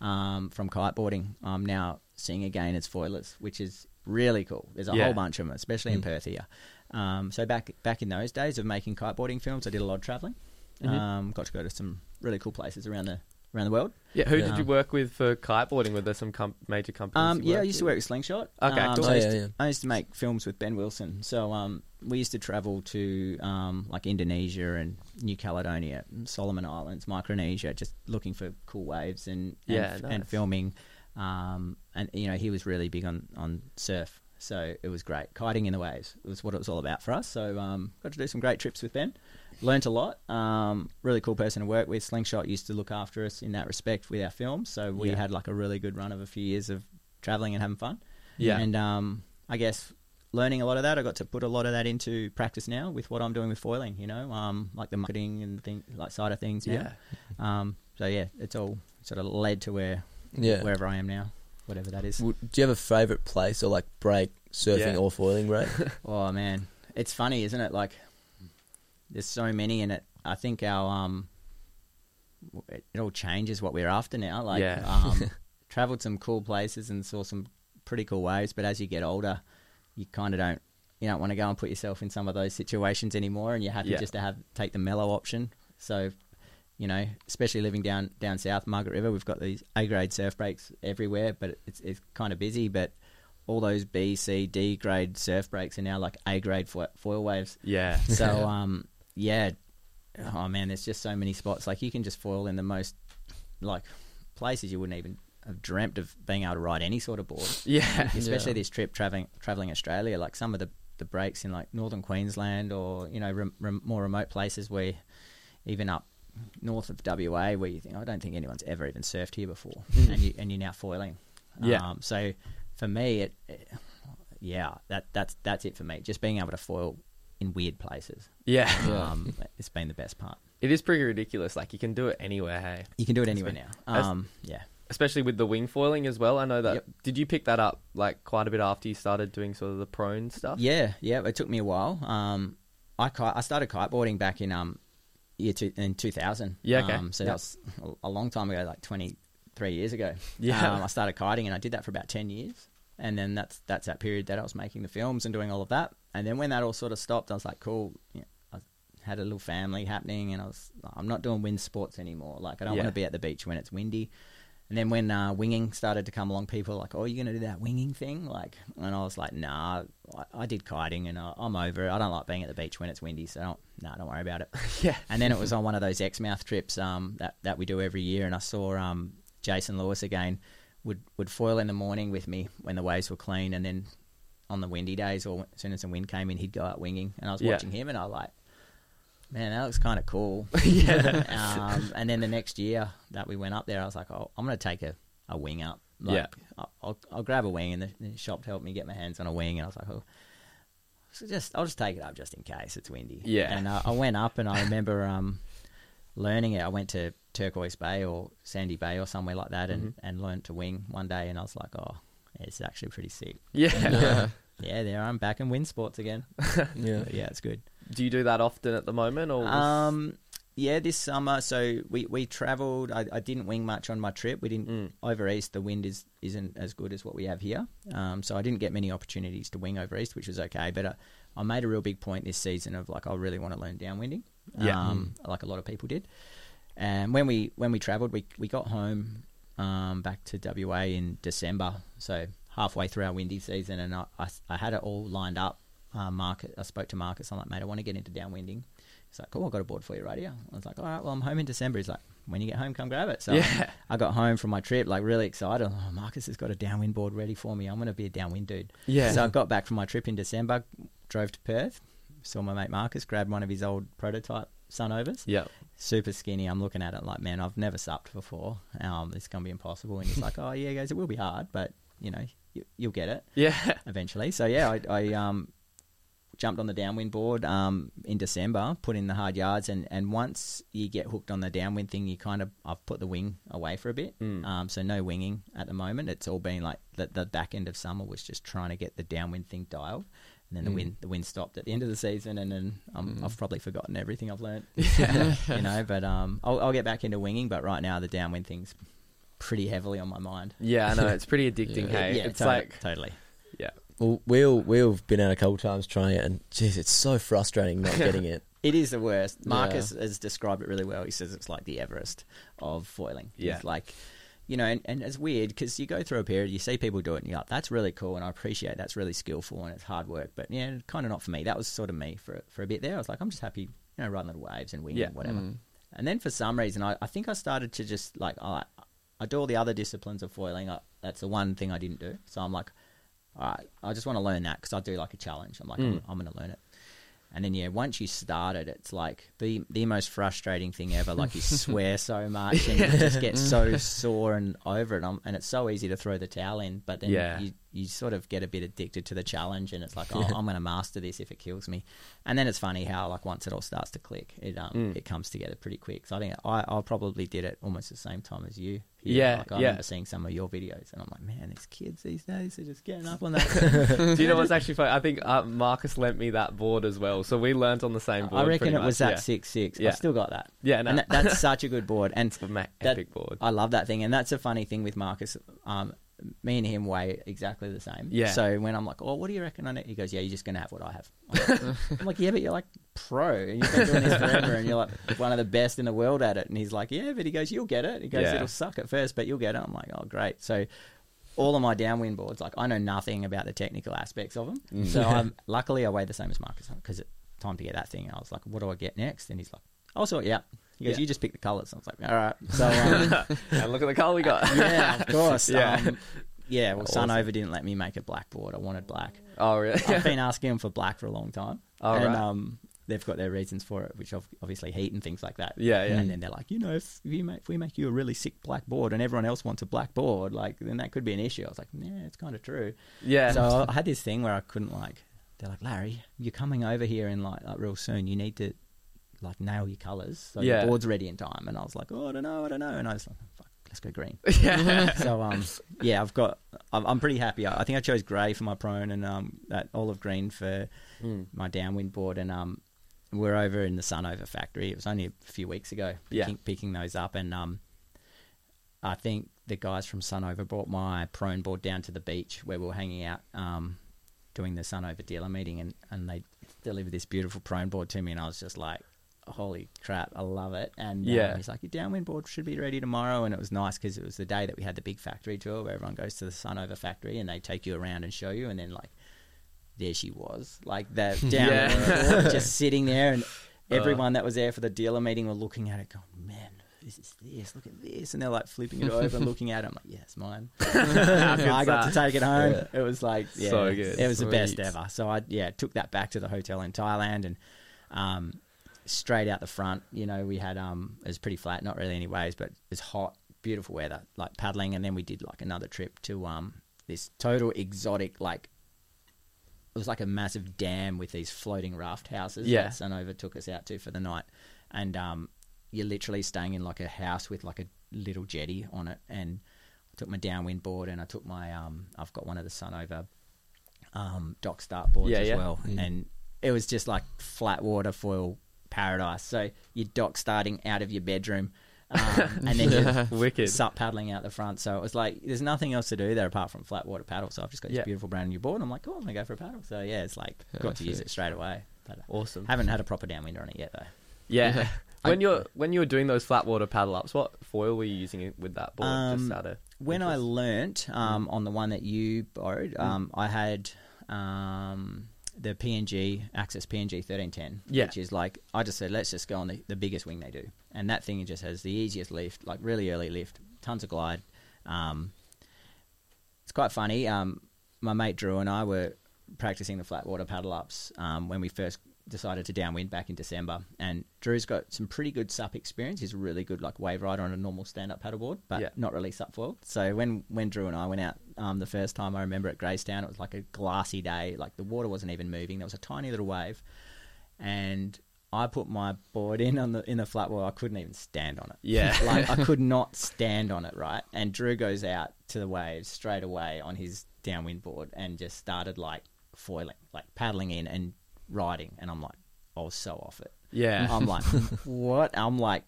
um, from kiteboarding, I'm now seeing again as foilers, which is really cool. There's a Yeah. whole bunch of them, especially in Mm. Perth here. Um, so back back in those days of making kiteboarding films, I did a lot of traveling. Mhm. Um, got to go to some really cool places around the around the world. yeah. Who yeah. did you work with for kiteboarding? Were there some com- major companies? Um, you yeah, I worked used to with? work with Slingshot. Okay, um, cool. so I, Oh, used yeah, to, yeah. I used to make films with Ben Wilson. So um, we used to travel to um, like Indonesia and New Caledonia, Solomon Islands, Micronesia, just looking for cool waves and and, Yeah, and filming. Um, and you know, he was really big on on surf. So it was great. Kiting in the waves was what it was all about for us. So um, got to do some great trips with Ben. Learned a lot. Um, really cool person to work with. Slingshot used to look after us in that respect with our films. So we Yeah. had like a really good run of a few years of traveling and having fun. Yeah. and um, I guess learning a lot of that, I got to put a lot of that into practice now with what I'm doing with foiling. You know, um, like the marketing and thing, like side of things. Now. Yeah. Um, so yeah, it's all sort of led to where Yeah. wherever I am now, whatever that is. W- Do you have a favourite place or like break surfing Yeah. or foiling, Ray? Oh man, it's funny, isn't it? Like, there's so many in it. I think our um, it, it all changes what we're after now. Like, Yeah. um, traveled some cool places and saw some pretty cool waves, but as you get older, you kind of don't you don't want to go and put yourself in some of those situations anymore, and you're happy Yeah. just to have take the mellow option. So. You know, especially living down down south, Margaret River, we've got these A grade surf breaks everywhere, but it's it's kind of busy. But all those B, C, D grade surf breaks are now like A grade fo- foil waves. Yeah. So um, yeah, oh man, there's just so many spots. Like you can just foil in the most like places you wouldn't even have dreamt of being able to ride any sort of board. Yeah. Especially Yeah. this trip traveling traveling Australia, like some of the the breaks in like northern Queensland or you know rem, rem, more remote places where even up north of WA where you think I don't think anyone's ever even surfed here before, and you and you're now foiling. Yeah. Um, so for me, it, it yeah that that's that's it for me. Just being able to foil in weird places. Yeah. Um, it's been the best part. It is pretty ridiculous. Like you can do it anywhere, hey. You can do it anywhere now. That's- Um, yeah. Especially with the wing foiling as well. I know that. Yep. Did you pick that up like quite a bit after you started doing sort of the prone stuff? Yeah, yeah. It took me a while. Um, I ki- I started kiteboarding back in um year two, in two thousand. Yeah, okay. Um, so that was a- long time ago, like twenty three years ago. Yeah. Um, I started kiting and I did that for about ten years, and then that's that's that period that I was making the films and doing all of that. And then when that all sort of stopped, I was like, cool. You know, I had a little family happening, and I was I'm not doing wind sports anymore. Like I don't Yeah. want to be at the beach when it's windy. And then when uh, winging started to come along, people were like, "Oh, you're going to do that winging thing?" Like, and I was like, "Nah, I, I did kiting, and I, I'm over it. I don't like being at the beach when it's windy, so don't, nah, don't worry about it." Yeah. And then it was on one of those Exmouth trips um, that that we do every year, and I saw um, Jason Lewis again would would foil in the morning with me when the waves were clean, and then on the windy days or as soon as the wind came in, he'd go out winging, and I was Yeah. watching him, and I was like, "Man, that looks kind of cool." yeah. um, and then the next year that we went up there, I was like, oh, I'm going to take a, a wing up. Like, Yeah. I'll, I'll, I'll grab a wing, and the, the shop helped me get my hands on a wing, and I was like, oh, so just I'll just take it up just in case it's windy. Yeah. And uh, I went up, and I remember um, learning it. I went to Turquoise Bay or Sandy Bay or somewhere like that, and, Mm-hmm. and learned to wing one day, and I was like, oh, it's actually pretty sick. Yeah. Yeah. Yeah, there I'm back in wind sports again. Yeah. But yeah, it's good. Do you do that often at the moment, or? was- Um, yeah, this summer. So we we travelled. I, I didn't wing much on my trip. We didn't Mm. over east. The wind is isn't as good as what we have here. Um, so I didn't get many opportunities to wing over east, which was okay. But uh, I made a real big point this season of like I really want to learn downwinding. Yeah. Um, like a lot of people did. And when we when we travelled, we we got home um, back to WA in December. So halfway through our windy season, and I, I, I had it all lined up. Uh, Market, I spoke to Marcus. I'm like, mate, I want to get into downwinding. He's like, cool, I've got a board for you right here. I was like, all right, well, I'm home in December. He's like, when you get home, come grab it. So Yeah. I got home from my trip, like really excited. Oh, Marcus has got a downwind board ready for me. I'm going to be a downwind dude. Yeah. So I got back from my trip in December, drove to Perth, saw my mate Marcus, grabbed one of his old prototype Sunovas. yeah. Super skinny. I'm looking at it like, man, I've never supped before. Um, this is going to be impossible. And he's like, oh, yeah, he goes, it will be hard, but, you know, you, you'll get it Yeah. eventually. So yeah, I, I um, jumped on the downwind board um, in December, put in the hard yards, and, and once you get hooked on the downwind thing, you kind of I've put the wing away for a bit. Mm. Um, so no winging at the moment. It's all been like the, the back end of summer was just trying to get the downwind thing dialed. And then the Mm. wind the wind stopped at the end of the season, and then um, Mm. I've probably forgotten everything I've learned. Yeah. you know, but um, I'll, I'll get back into winging. But right now, the downwind thing's pretty heavily on my mind. Yeah, I know it's pretty addicting. Yeah. Hey, yeah, it's to- like totally. Yeah, Well, we all we've been out a couple times trying it, and geez, it's so frustrating not getting it. It is the worst. Yeah. Marcus has described it really well. He says it's like the Everest of foiling. Yeah. It's like, you know, and, and it's weird because you go through a period, you see people do it, and you're like, that's really cool, and I appreciate that's really skillful and it's hard work. But yeah, kind of not for me. That was sort of me for for a bit there. I was like, I'm just happy, you know, riding little waves and winging, Yeah. whatever. Mm. And then for some reason, I, I think I started to just like, I, I do all the other disciplines of foiling. I, that's the one thing I didn't do. So I'm like, all right, I just want to learn that because I do like a challenge. I'm like, Mm. I'm, I'm going to learn it. And then yeah, once you start it, it's like the the most frustrating thing ever. Like you swear so much and you just get so sore and over it. Um, And it's so easy to throw the towel in, but then Yeah. you you sort of get a bit addicted to the challenge, and it's like, oh, I'm going to master this if it kills me. And then it's funny how like once it all starts to click, it um Mm. it comes together pretty quick. So I think I I probably did it almost the same time as you. Yeah, like, I yeah. remember seeing some of your videos, and I'm like, man, these kids these days are just getting up on that. Do you know what's actually funny? I think uh, Marcus lent me that board as well, so we learnt on the same board. I reckon it was much, that six six. Yeah. I still got that. Yeah, no. and that, that's such a good board. And Yeah, Ma- that- epic board. I love that thing, and that's a funny thing with Marcus. Um, me and him weigh exactly the same. Yeah. So when I'm like, "Oh, what do you reckon on it?" He goes, "Yeah, you're just gonna have what I have." I'm like, I'm like, "Yeah, but you're like pro, and you've been doing this forever, and you're like one of the best in the world at it." And he's like, "Yeah, but he goes, you'll get it." He goes, Yeah. "It'll suck at first, but you'll get it." I'm like, "Oh, great." So all of my downwind boards, like I know nothing about the technical aspects of them. Mm. So I'm luckily I weigh the same as Marcus because it's time to get that thing. And I was like, "What do I get next?" And he's like, "I'll sort you out." He goes, Yeah. "You just pick the colors." I was like, "All right." So um, and look at the colour we got. yeah, of course. Yeah. Um, yeah, well, Awesome. Sunova didn't let me make a black board. I wanted black. Oh, really? I've been asking them for black for a long time. Oh, and right. um, they've got their reasons for it, which ob- obviously heat and things like that. Yeah, yeah. And then they're like, you know, if, you make, if we make you a really sick black board and everyone else wants a black board, like then that could be an issue. I was like, yeah, it's kind of true. yeah. So I had this thing where I couldn't like. They're like, Larry, you're coming over here in like, like real soon. You need to like nail your colours so Yeah. your board's ready in time. And I was like, oh, I don't know, I don't know. And I was like, fuck, let's go green. yeah. so um, yeah, I've got. I'm, I'm pretty happy. I, I think I chose grey for my prone and um, that olive green for Mm. my downwind board. And um, we're over in the Sunova factory. It was only a few weeks ago. Yeah. Picking, picking those up, and um, I think the guys from Sunova brought my prone board down to the beach where we were hanging out, um, doing the Sunova dealer meeting, and and they delivered this beautiful prone board to me, and I was just like. Holy crap! I love it, and um, Yeah. he's like, "Your downwind board should be ready tomorrow." And it was nice because it was the day that we had the big factory tour, where everyone goes to the Sunova factory and they take you around and show you, and then like there she was, like that down Yeah. board, just sitting there, and everyone that was there for the dealer meeting were looking at it, going, "Man, this is this. Look at this," and they're like flipping it over and looking at it. I'm like, "Yeah, it's mine." I got to take it home. It was like, yeah, So good. It was the best ever. So I yeah took that back to the hotel in Thailand and um, straight out the front. You know, we had um, it was pretty flat, not really any waves, but it was hot, beautiful weather, like paddling, and then we did like another trip to um this total exotic like. It was like a massive dam with these floating raft houses. Yeah. that Sunova took us out to for the night, and um, you're literally staying in like a house with like a little jetty on it, and I took my downwind board and I took my um, I've got one of the Sunova um, dock start boards Yeah, as yeah. well, and it was just like flat water foil paradise. So you're dock starting out of your bedroom, um, and then you're Wicked. sup paddling out the front. So it was like there's nothing else to do there apart from flat water paddle. So I've just got this Yeah. beautiful brand new board. And I'm like, oh, I'm gonna go for a paddle. So yeah, it's like got to use it straight away. But uh, Awesome. haven't had a proper downwinder on it yet though. Yeah. When you're when you were doing those flat water paddle ups, what foil were you using with that board? Um, Just out of When I learnt um, on the one that you borrowed, um, I had um, the PNG Axis PNG thirteen ten, Yeah. which is like I just said, let's just go on the, the biggest wing they do, and that thing just has the easiest lift, like really early lift, tons of glide. Um, it's quite funny. Um, my mate Drew and I were practicing the flat water paddle ups um, when we first decided to downwind back in December. And Drew's got some pretty good sup experience. He's a really good like wave rider on a normal stand up paddleboard, but Yeah. not really sup foiled. So when when Drew and I went out um, the first time, I remember at Gracetown, it was like a glassy day. Like the water wasn't even moving. There was a tiny little wave, and I put my board in on the in the flat water. I couldn't even stand on it. Yeah. like I could not stand on it. Right, and Drew goes out to the waves straight away on his downwind board and just started like foiling, like paddling in and riding. And I'm like, I was so off it. yeah. I'm like, what? I'm like,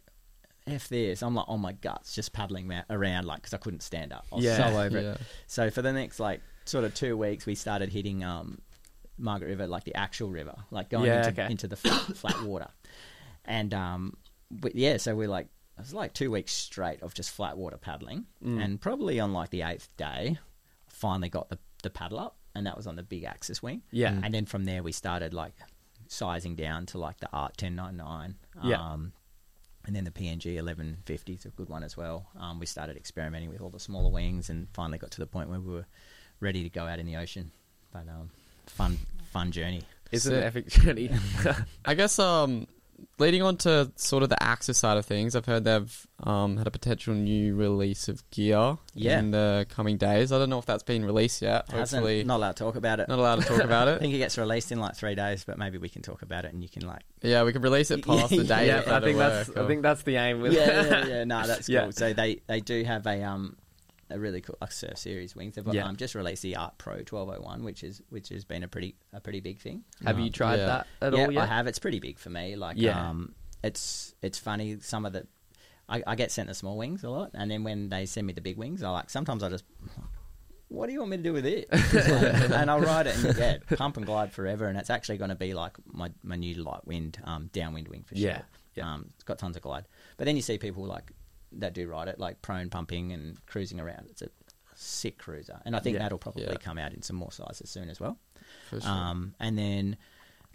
f this. I'm like on my guts, just paddling ma- around, like because I couldn't stand up. I was Yeah. so over Yeah. it. So for the next like sort of two weeks, we started hitting um, Margaret River, like the actual river, like going Yeah, into, okay. into the flat, flat water. And um, we, yeah, so we're like, it was like two weeks straight of just flat water paddling, Mm. and probably on like the eighth day, finally got the the paddle up, and that was on the big axis wing. Yeah. and then from there we started like sizing down to like the Art ten nine nine. Yeah. Um, and then the PNG 1150 is a good one as well. Um, we started experimenting with all the smaller wings and finally got to the point where we were ready to go out in the ocean. But um, fun, fun journey. It's an epic journey. I guess um, leading on to sort of the Axis side of things, I've heard they've um, had a potential new release of gear Yeah. in the coming days. I don't know if that's been released yet. Hasn't, Hopefully, not allowed to talk about it. not allowed to talk about it. I think it gets released in like three days, but maybe we can talk about it and you can like. Yeah, we can release it past the day. yeah, I think that's work I think that's the aim. With yeah, yeah, yeah. No, that's cool. Yeah. So they they do have a um a really cool like surf series wings. They've Yeah. um, just released the Art Pro 1201, which is which has been a pretty a pretty big thing. Have you Um, tried yeah. that at yeah, all yet? I have. It's pretty big for me. Like, Yeah. um, it's it's funny. Some of the, I, I get sent the small wings a lot, and then when they send me the big wings, I like sometimes I just, what do you want me to do with it? Like, and I'll ride it and yeah, pump and glide forever. And it's actually going to be like my my new light wind, um, downwind wing for sure. Yeah, yeah. Um, it's got tons of glide. But then you see people like that do ride it, like prone pumping and cruising around. It's a sick cruiser, and I think Yeah. that'll probably Yeah. come out in some more sizes soon as well. For sure. Um, and then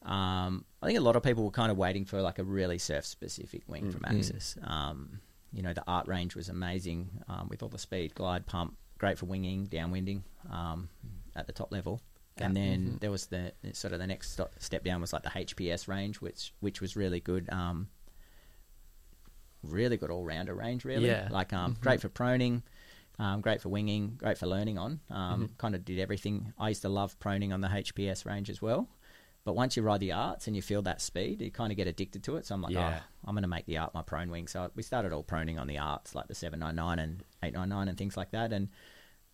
um, I think a lot of people were kind of waiting for like a really surf specific wing from Axis. Um, you know, the art range was amazing um, with all the speed, glide, pump, great for winging, downwinding um, at the top level. And then there was the sort of the next step down was like the HPS range, which which was really good. Um, really good all rounder range, really. Yeah. Like um, great for proning, um, great for winging, great for learning on. Um, Kind of did everything. I used to love proning on the HPS range as well. But once you ride the arts and you feel that speed, you kind of get addicted to it. So I'm like, Yeah. oh, I'm going to make the art my prone wing. So we started all proning on the arts, like the 799 and 899 and things like that. And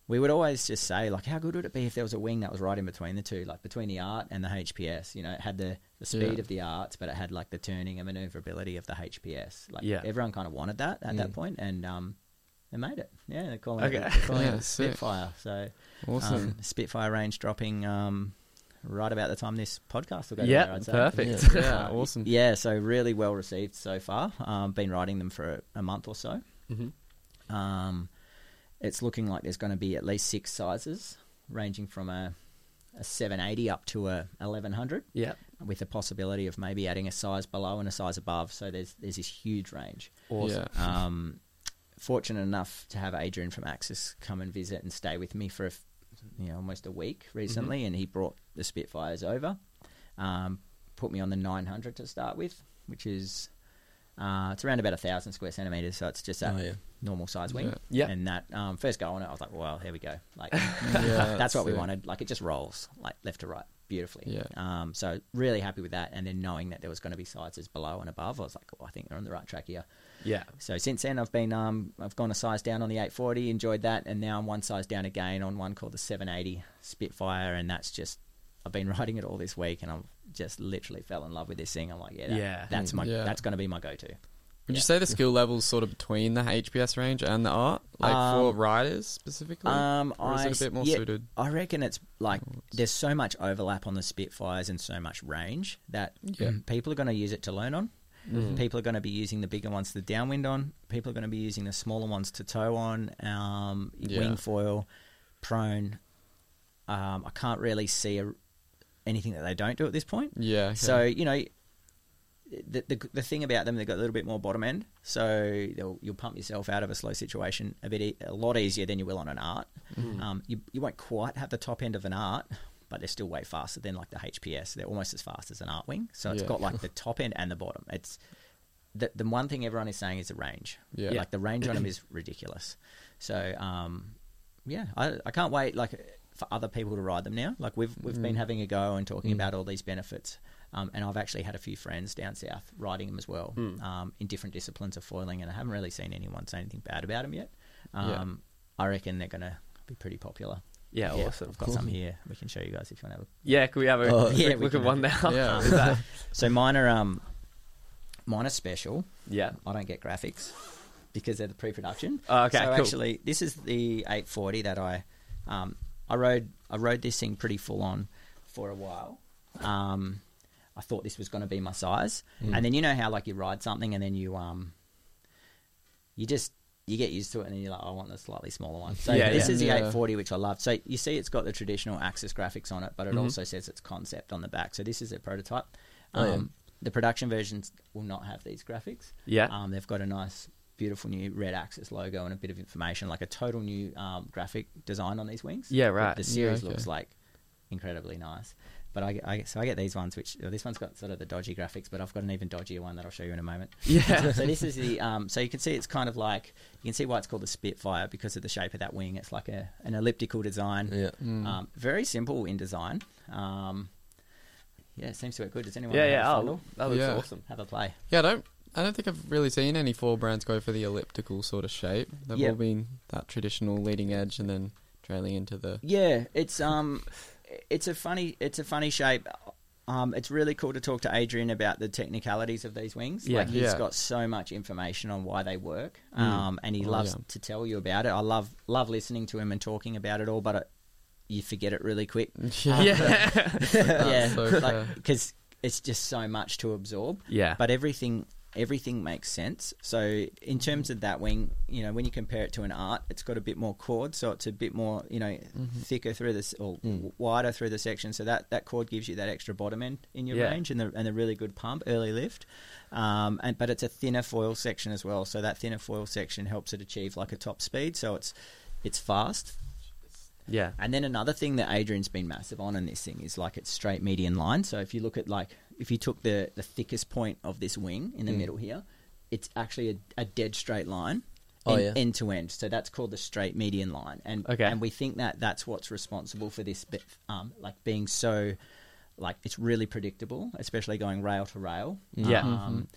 we would always just say, like, how good would it be if there was a wing that was right in between the two, like between the art and the HPS? You know, it had the, the speed Yeah. of the arts, but it had like the turning and maneuverability of the HPS. Like, Yeah. everyone kind of wanted that at that point, and um, they made it. Yeah, they're calling Okay. it, they're calling Yeah, it. Spitfire. So, awesome. um, Spitfire range dropping um, right about the time this podcast will go Yeah, together, I'd say. perfect. yeah, Uh, awesome. Yeah, so really well received so far. Um, been riding them for a, a month or so. Mhm. Um, it's looking like there's going to be at least six sizes, ranging from a, a 780 up to a 1100, Yeah, with the possibility of maybe adding a size below and a size above. So there's there's this huge range. awesome. Yeah. Um, fortunate enough to have Adrian from Axis come and visit and stay with me for a f you know almost a week recently, and he brought the Spitfires over. Um, put me on the 900 to start with, which is uh, it's around about a thousand square centimeters, so it's just that Oh, yeah. normal size wing. Yeah. Yeah. And that um, first go on it, I was like, well, here we go. Like Yeah, that's what we sick. wanted. Like it just rolls like left to right beautifully. Yeah. Um, so really happy with that, and then knowing that there was going to be sizes below and above, I was like, oh, I think we're on the right track here. Yeah, So since then, I've been um, I've gone a size down on the 840, enjoyed that, and now I'm one size down again on one called the 780 Spitfire, and that's just I've been riding it all this week, and I've just literally fell in love with this thing. I'm like, yeah, that- Yeah. that's my Yeah. that's going to be my go-to. Would Yeah. you say the skill levels sort of between the HPS range and the art, like for Um, riders specifically? Um, or is I it a bit more yeah, suited? I reckon it's like there's so much overlap on the Spitfires and so much range that Yeah. people are going to use it to learn on. People are going to be using the bigger ones to downwind on. People are going to be using the smaller ones to tow on. Um, Yeah. Wing foil, prone. Um, I can't really see a, anything that they don't do at this point. Yeah. okay. So you know, the, the the thing about them, they've got a little bit more bottom end, so they'll, you'll pump yourself out of a slow situation a bit e- a lot easier than you will on an art. Um, you you won't quite have the top end of an art, but they're still way faster than like the HPS. They're almost as fast as an art wing, so it's Yeah. got like the top end and the bottom. It's the the one thing everyone is saying is the range. Yeah. like the range on them is ridiculous. So um, yeah, I I can't wait like for other people to ride them now. Like we've we've been having a go and talking about all these benefits. Um, and I've actually had a few friends down south riding them as well um, in different disciplines of foiling, and I haven't really seen anyone say anything bad about them yet. Yeah. Um, I reckon they're going to be pretty popular. yeah, awesome. I've got some here. We can show you guys if you want to have a Yeah, can we have a Oh, yeah, we look at one now? Yeah. So mine are um, mine are special. yeah. I don't get graphics because they're the pre-production. Oh, okay, So cool. actually, this is the 840 that I um, I rode. I rode this thing pretty full on for a while. Um, I thought this was going to be my size, Mm. and then you know how like you ride something and then you um you just you get used to it and then you're like, "Oh, I want the slightly smaller one. So Yeah, this yeah. is the Yeah. 840, which I love. So you see, it's got the traditional Axis graphics on it, but it Mhm. also says it's concept on the back. So this is a prototype. Oh. Um, The production versions will not have these graphics. Yeah. Um, they've got a nice, beautiful new red Axis logo and a bit of information, like a total new um, graphic design on these wings. Yeah, right. The, series Yeah, okay. looks like incredibly nice. but I, I so I get these ones, which this one's got sort of the dodgy graphics, but I've got an even dodgier one that I'll show you in a moment. Yeah. so this is the um, so you can see it's kind of like you can see why it's called the Spitfire because of the shape of that wing. It's like a an elliptical design. Yeah. Mm. Um, very simple in design. Um, yeah, it seems to work good. Does anyone Yeah, have a yeah. Oh, that looks Yeah. awesome. have a play? Yeah, I don't. I don't think I've really seen any four brands go for the elliptical sort of shape. They've Yep. all been that traditional leading edge and then trailing into the. Yeah, it's um, it's a funny, it's a funny shape. Um, it's really cool to talk to Adrian about the technicalities of these wings. Yeah. like he's Yeah. got so much information on why they work, Mm. um, and he Oh, loves yeah. to tell you about it. I love love listening to him and talking about it all, but it, you forget it really quick. Yeah. yeah, so fair. because it's just so much to absorb. yeah. but everything everything makes sense. So in terms of that wing, you know, when you compare it to an art, it's got a bit more chord, so it's a bit more, you know, thicker through this or Mm. wider through the section. So that that chord gives you that extra bottom end in your Yeah. range and the and the really good pump early lift. Um, and but it's a thinner foil section as well. So that thinner foil section helps it achieve like a top speed. So it's it's fast. yeah. And then another thing that Adrian's been massive on in this thing is like its straight median line. So if you look at like if you took the the thickest point of this wing in the Mm. middle here, it's actually a, a dead straight line. Oh, yeah. end to end. So that's called the straight median line, and Okay. and we think that that's what's responsible for this bit, um, like being so, like it's really predictable, especially going rail to rail. Yeah. Um,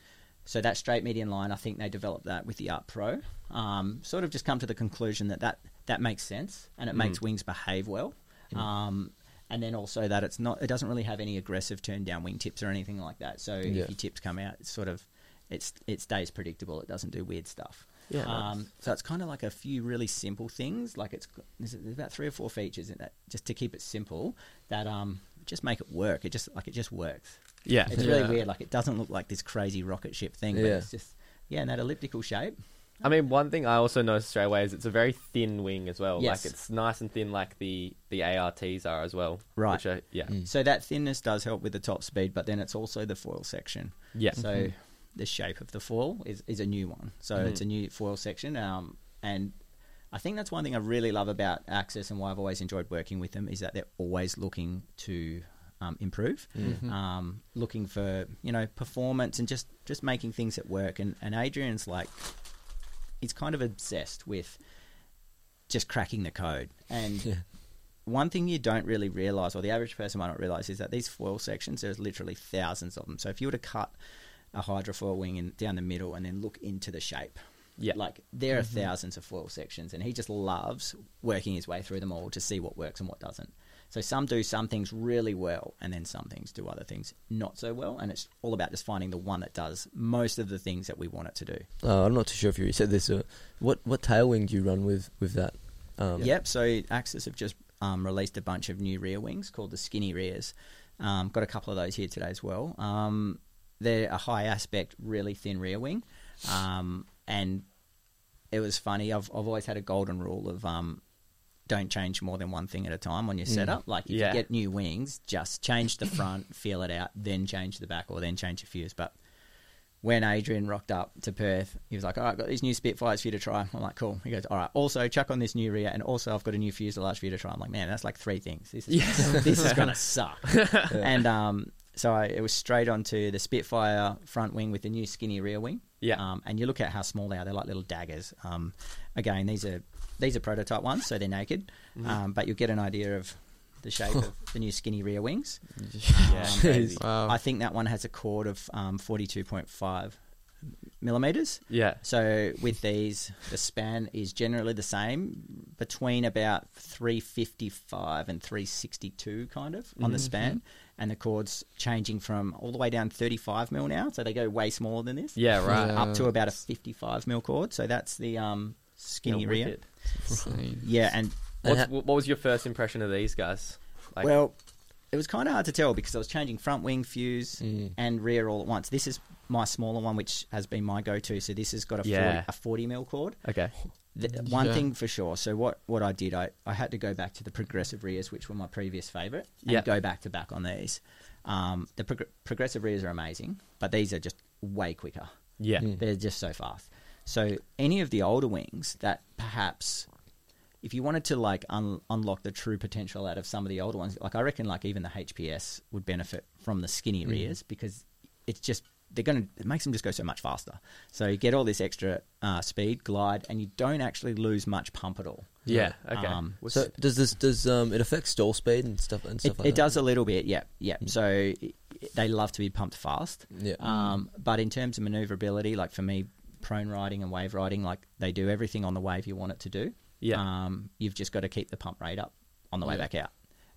so that straight median line, I think they developed that with the Art Pro. Um, sort of just come to the conclusion that that, that makes sense and it makes wings behave well. Um, and then also that it's not, it doesn't really have any aggressive turn down wing tips or anything like that. So Yeah. if your tips come out, it's sort of, it's it stays predictable. It doesn't do weird stuff. Yeah, Um, so it's kind of like a few really simple things. Like it's there's there's about three or four features in that just to keep it simple. That um just make it work. It just like it just works. Yeah. It's Yeah. really weird. Like it doesn't look like this crazy rocket ship thing, but Yeah. it's just yeah, in that elliptical shape. I mean, one thing I also noticed straight away is it's a very thin wing as well. Yes. Like it's nice and thin, like the the ARTs are as well. Right. Which are, yeah. Mm. So that thinness does help with the top speed, but then it's also the foil section. Yeah. So the shape of the foil is, is a new one. So Mhm. it's a new foil section. Um, and I think that's one thing I really love about Axis and why I've always enjoyed working with them is that they're always looking to um, improve, Mhm. um, looking for you know performance and just just making things that work. And and Adrian's like he's kind of obsessed with just cracking the code and Yeah. one thing you don't really realize, or the average person might not realize, is that these foil sections, there's literally thousands of them. So if you were to cut a hydrofoil wing in, down the middle and then look into the shape, Yeah. like there are mm-hmm. thousands of foil sections, and he just loves working his way through them all to see what works and what doesn't. So some do some things really well, and then some things do other things not so well, and it's all about just finding the one that does most of the things that we want it to do. Uh, I'm not too sure if you said this. Uh, what what tailwing do you run with with that? Um, Yep. So Axis have just um, released a bunch of new rear wings called the skinny rears. Um, got a couple of those here today as well. Um, they're a high aspect, really thin rear wing, um, and it was funny. I've I've always had a golden rule of um, don't change more than one thing at a time on your Mm. setup. Like if Yeah. you get new wings, just change the front, feel it out, then change the back, or then change the fuse. But when Adrian rocked up to Perth, he was like, "All right, I've got these new Spitfires for you to try." I'm like, "Cool." He goes, "All right." Also, chuck on this new rear, and also I've got a new fuselage for you to try. I'm like, "Man, that's like three things. This is this is gonna suck." And um, so I, it was straight onto the Spitfire front wing with the new skinny rear wing. Yeah. Um, and you look at how small they are; they're like little daggers. Um, again, these are these are prototype ones, so they're naked. Um, but you'll get an idea of the shape of the new skinny rear wings. Yeah. Um. Wow. I think that one has a chord of um, 42.5 millimeters. Yeah. So with these, the span is generally the same between about 355 and 362, kind of on the span, and the chords changing from all the way down 35 mil now, so they go way smaller than this. Yeah. Right. Yeah. Up to about a 55 mil chord. So that's the um, skinny Yeah, rear. wicked. Yeah, and What's, what was your first impression of these guys? Like, well, it was kind of hard to tell because I was changing front wing fuse Mm. and rear all at once. This is my smaller one, which has been my go-to. So this has got a 40, Yeah. a 40 mil chord. okay. The, one Yeah. thing for sure. So what, what I did, I, I had to go back to the progressive rears, which were my previous favourite, and Yeah. go back to back on these. Um, the prog- progressive rears are amazing, but these are just way quicker. Yeah. Mm. They're just so fast. So any of the older wings that perhaps if you wanted to like un- unlock the true potential out of some of the older ones, like I reckon, like even the HPS would benefit from the skinny rears because it's just they're going to it makes them just go so much faster. So you get all this extra uh, speed, glide, and you don't actually lose much pump at all. Yeah. Okay. Um, So does this does um it affect stall speed and stuff and it, stuff like it that? does a little bit, yeah, yeah. So i they love to be pumped fast. Yeah. Um, but in terms of maneuverability, like for me, prone riding and wave riding, like they do everything on the wave you want it to do. Yeah. Um, you've just got to keep the pump rate up on the way Yeah. back out.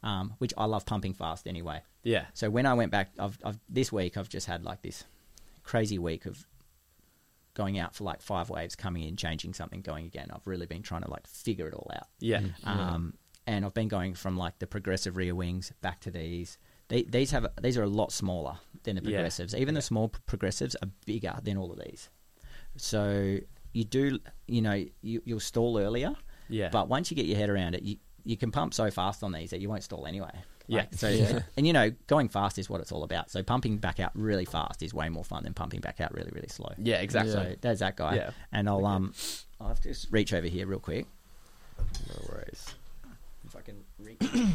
Um, which I love pumping fast anyway. yeah. So when I went back, I've, I've this week I've just had like this crazy week of going out for like five waves, coming in, changing something, going again. I've really been trying to like figure it all out. Yeah. Um, and I've been going from like the progressive rear wings back to these. They, these have these are a lot smaller than the Yeah. progressives. Even the small p- progressives are bigger than all of these. So you do, you know, you, you'll stall earlier, Yeah. but once you get your head around it, you, you can pump so fast on these that you won't stall anyway. Yeah. So Yeah. and you know, going fast is what it's all about. So pumping back out really fast is way more fun than pumping back out really really slow. yeah. Exactly. So there's that guy. Yeah. And I'll um, I'll have to just reach over here real quick. No worries. If I can reach.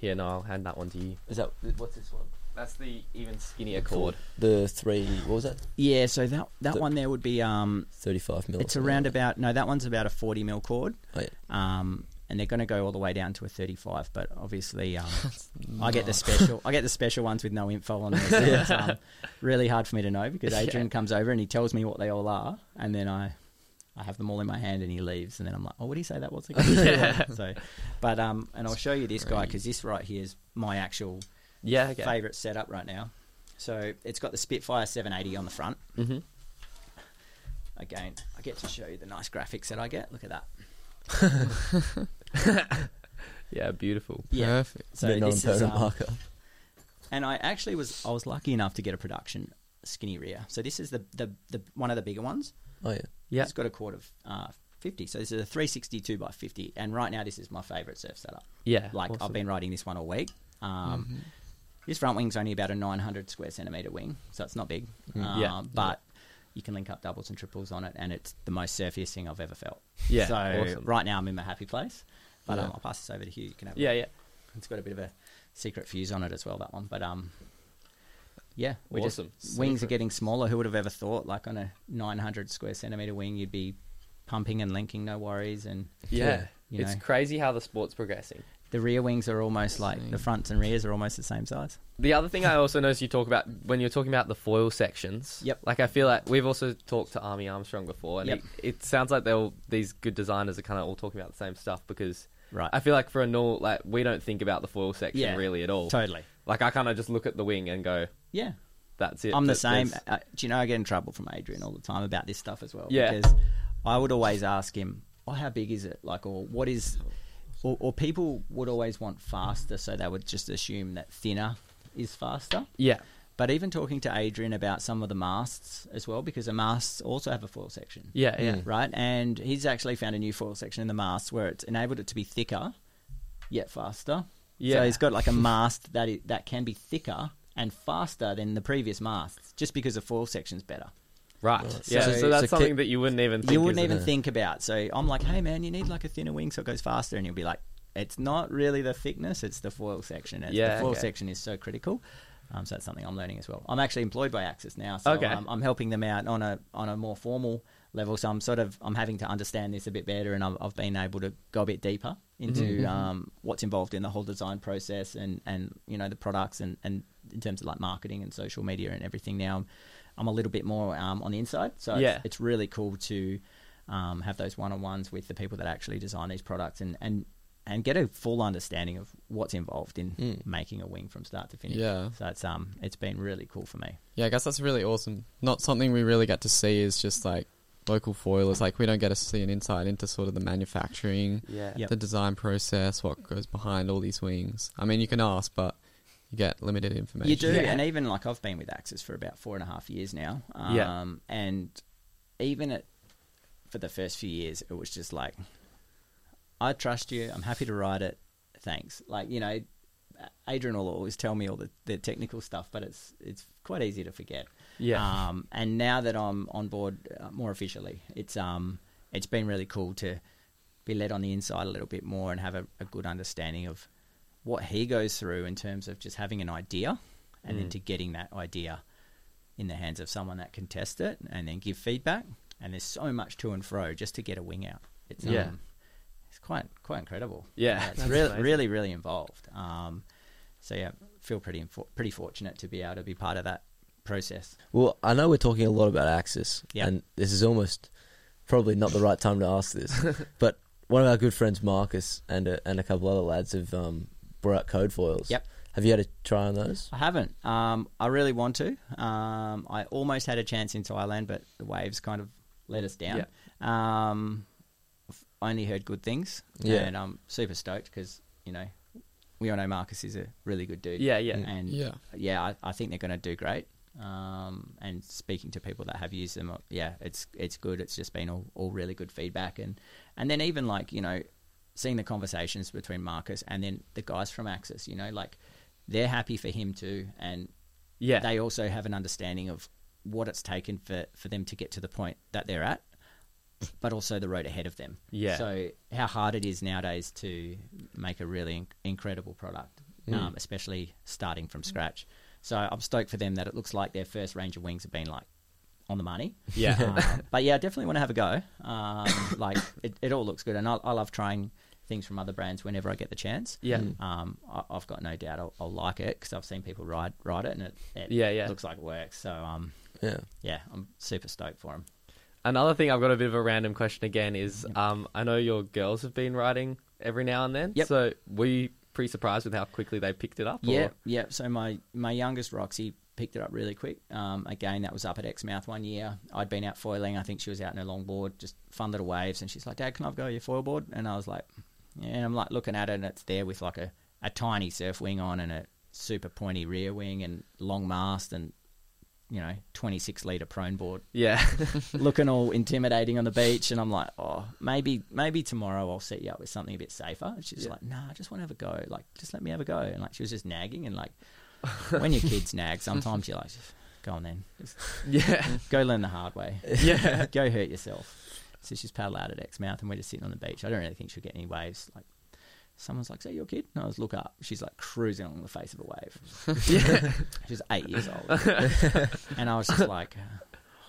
Here, no, I'll hand that one to you. Is that what's this one? That's the even skinnier chord. The three what was that? Yeah, so that that The- one there would be um, Thirty five mil. it's around about no, that one's about a forty mil chord. Oh, yeah. Um, and they're going to go all the way down to a 35, but obviously um, I get the special. I get the special ones with no info on them. So it's um, really hard for me to know because Adrian comes over and he tells me what they all are, and then I, I have them all in my hand and he leaves, and then I'm like, oh, what did he say that was again? Yeah. So, but um, and I'll show you this guy because this right here is my actual Yeah. Okay. favorite setup right now. So it's got the Spitfire 780 on the front. hmm Again, I get to show you the nice graphics that I get. Look at that. Yeah. Beautiful. Yeah. Perfect. So Bit this is, um, marker. and I actually was I was lucky enough to get a production skinny rear. So this is the the, the one of the bigger ones. Oh yeah. Yeah. It's got a chord of uh, 50. So this is a 362 by 50. And right now this is my favorite surf setup. Yeah. Like awesome. I've been riding this one all week. Um, This front wing's only about a 900 square centimeter wing, so it's not big. Mm. Yeah. Um, but you can link up doubles and triples on it, and it's the most surfiest thing I've ever felt. Yeah, So awesome. right now I'm in my happy place. But Yeah. um, I'll pass this over to Hugh. You can have a Yeah. look. Yeah. It's got a bit of a secret fuse on it as well, that one. But um, yeah, we Awesome. just wings are getting smaller. Who would have ever thought, like on a 900 square centimeter wing, you'd be pumping and linking, no worries, and Yeah. you It's crazy how the sport's progressing. The rear wings are almost like the fronts and rears are almost the same size. The other thing I also noticed you talk about when you're talking about the foil sections. Yep. Like I feel like we've also talked to Army Armstrong before, and Yep. it, it sounds like they're all, these good designers are kind of all talking about the same stuff because Right. I feel like for a null, like we don't think about the foil section Yeah. really at all. Totally. Like I kind of just look at the wing and go, Yeah. "That's it." I'm the But same. Uh, do you know I get in trouble from Adrian all the time about this stuff as well? Yeah. Because I would always ask him, "Oh, how big is it? Like, or what is?" Or, or people would always want faster, so they would just assume that thinner is faster. Yeah. But even talking to Adrian about some of the masts as well, because the masts also have a foil section. Yeah. Yeah. Mm. Right, and he's actually found a new foil section in the masts where it's enabled it to be thicker, yet faster. Yeah. So he's got like a mast that i that can be thicker and faster than the previous masts, just because the foil section's better. Right. Yeah. So- So, that's so something that you wouldn't even think. you wouldn't even it? think about. So I'm like, hey man, you need like a thinner wing so it goes faster, and you'll be like, it's not really the thickness, it's the foil section. It's, Yeah, the foil okay. section is so critical. Um, so that's something I'm learning as well. I'm actually employed by Axis now, so Okay. um, I'm helping them out on a on a more formal level. So I'm sort of I'm having to understand this a bit better, and I've, I've been able to go a bit deeper into Mm-hmm. um, what's involved in the whole design process and and you know the products and and in terms of like marketing and social media and everything. Now I'm a little bit more um, on the inside, so Yeah. it's, it's really cool to um, have those one-on-ones with the people that actually design these products and and and get a full understanding of what's involved in Mm. making a wing from start to finish. Yeah. So it's um it's been really cool for me. Yeah, I guess that's really awesome. Not something we really get to see is just like local foilers. Like we don't get to see an insight into sort of the manufacturing, Yeah. Yep. the design process, what goes behind all these wings. I mean, you can ask, but you get limited information. You do, Yeah. and even like I've been with Axis for about four and a half years now. Um, Yeah. And even at, for the first few years, it was just like, I trust you. I'm happy to ride it. Thanks. Like you know, Adrian will always tell me all the, the technical stuff, but it's it's quite easy to forget. Yeah. Um, and now that I'm on board uh, more officially, it's um it's been really cool to be led on the inside a little bit more and have a, a good understanding of what he goes through in terms of just having an idea and then Mm. to getting that idea in the hands of someone that can test it and then give feedback. And there's so much to and fro just to get a wing out. It's Yeah. um, it's quite quite incredible. Yeah, it's really amazing. really really involved. Um, so yeah, feel pretty infor- pretty fortunate to be able to be part of that process. Well, I know we're talking a lot about Axis, Yeah. and this is almost probably not the right time to ask this, but one of our good friends, Marcus, and a, and a couple other lads have um, brought out code foils. Yep. Have you had a try on those? I haven't. Um, I really want to. Um, I almost had a chance in Thailand, but the waves kind of let us down. Um, I've only heard good things, Yeah. and I'm super stoked because you know we all know Marcus is a really good dude. Yeah, yeah. and Yeah. yeah, I, I think they're going to do great. Um, and speaking to people that have used them, uh, yeah, it's it's good. It's just been all, all really good feedback, and and then even like you know, seeing the conversations between Marcus and then the guys from Axis, you know, like they're happy for him too, and Yeah. they also have an understanding of what it's taken for for them to get to the point that they're at, but also the road ahead of them. Yeah. So how hard it is nowadays to make a really inc- incredible product, Mm. um, especially starting from scratch. So I'm stoked for them that it looks like their first range of wings have been like on the money. Yeah. Um, but yeah, I definitely want to have a go. Um, like it, it all looks good, and I, I love trying things from other brands whenever I get the chance. Yeah. Um, I, I've got no doubt I'll, I'll like it because I've seen people ride ride it, and it, it Yeah, yeah. looks like it works. So um, Yeah. yeah, I'm super stoked for them. Another thing, I've got a bit of a random question again. Is um, I know your girls have been riding every now and then. Yep. So were you pretty surprised with how quickly they picked it up? or- Yeah, yeah. So my my youngest Roxy picked it up really quick. Um, again, that was up at Exmouth one year. I'd been out foiling. I think she was out in her longboard, just fun little waves, and she's like, "Dad, can I go your foil board?" And I was like, "Yeah." And I'm like looking at it, and it's there with like a, a tiny surf wing on and a super pointy rear wing and long mast and you know 26 liter prone board Yeah. looking all intimidating on the beach, and I'm like, oh, maybe maybe tomorrow I'll set you up with something a bit safer. And she's Yeah. like, nah, I just want to have a go. Like, just let me have a go. And like, she was just nagging, and like, when your kids nag, sometimes you're like, go on then, just yeah. go learn the hard way. Yeah. go hurt yourself. So she's paddled out at Exmouth, and we're just sitting on the beach. I don't really think she'll get any waves. Like, someone's like, "Is that your kid?" And I was look up. She's like cruising along the face of a wave. Yeah. She's eight years old, and I was just like,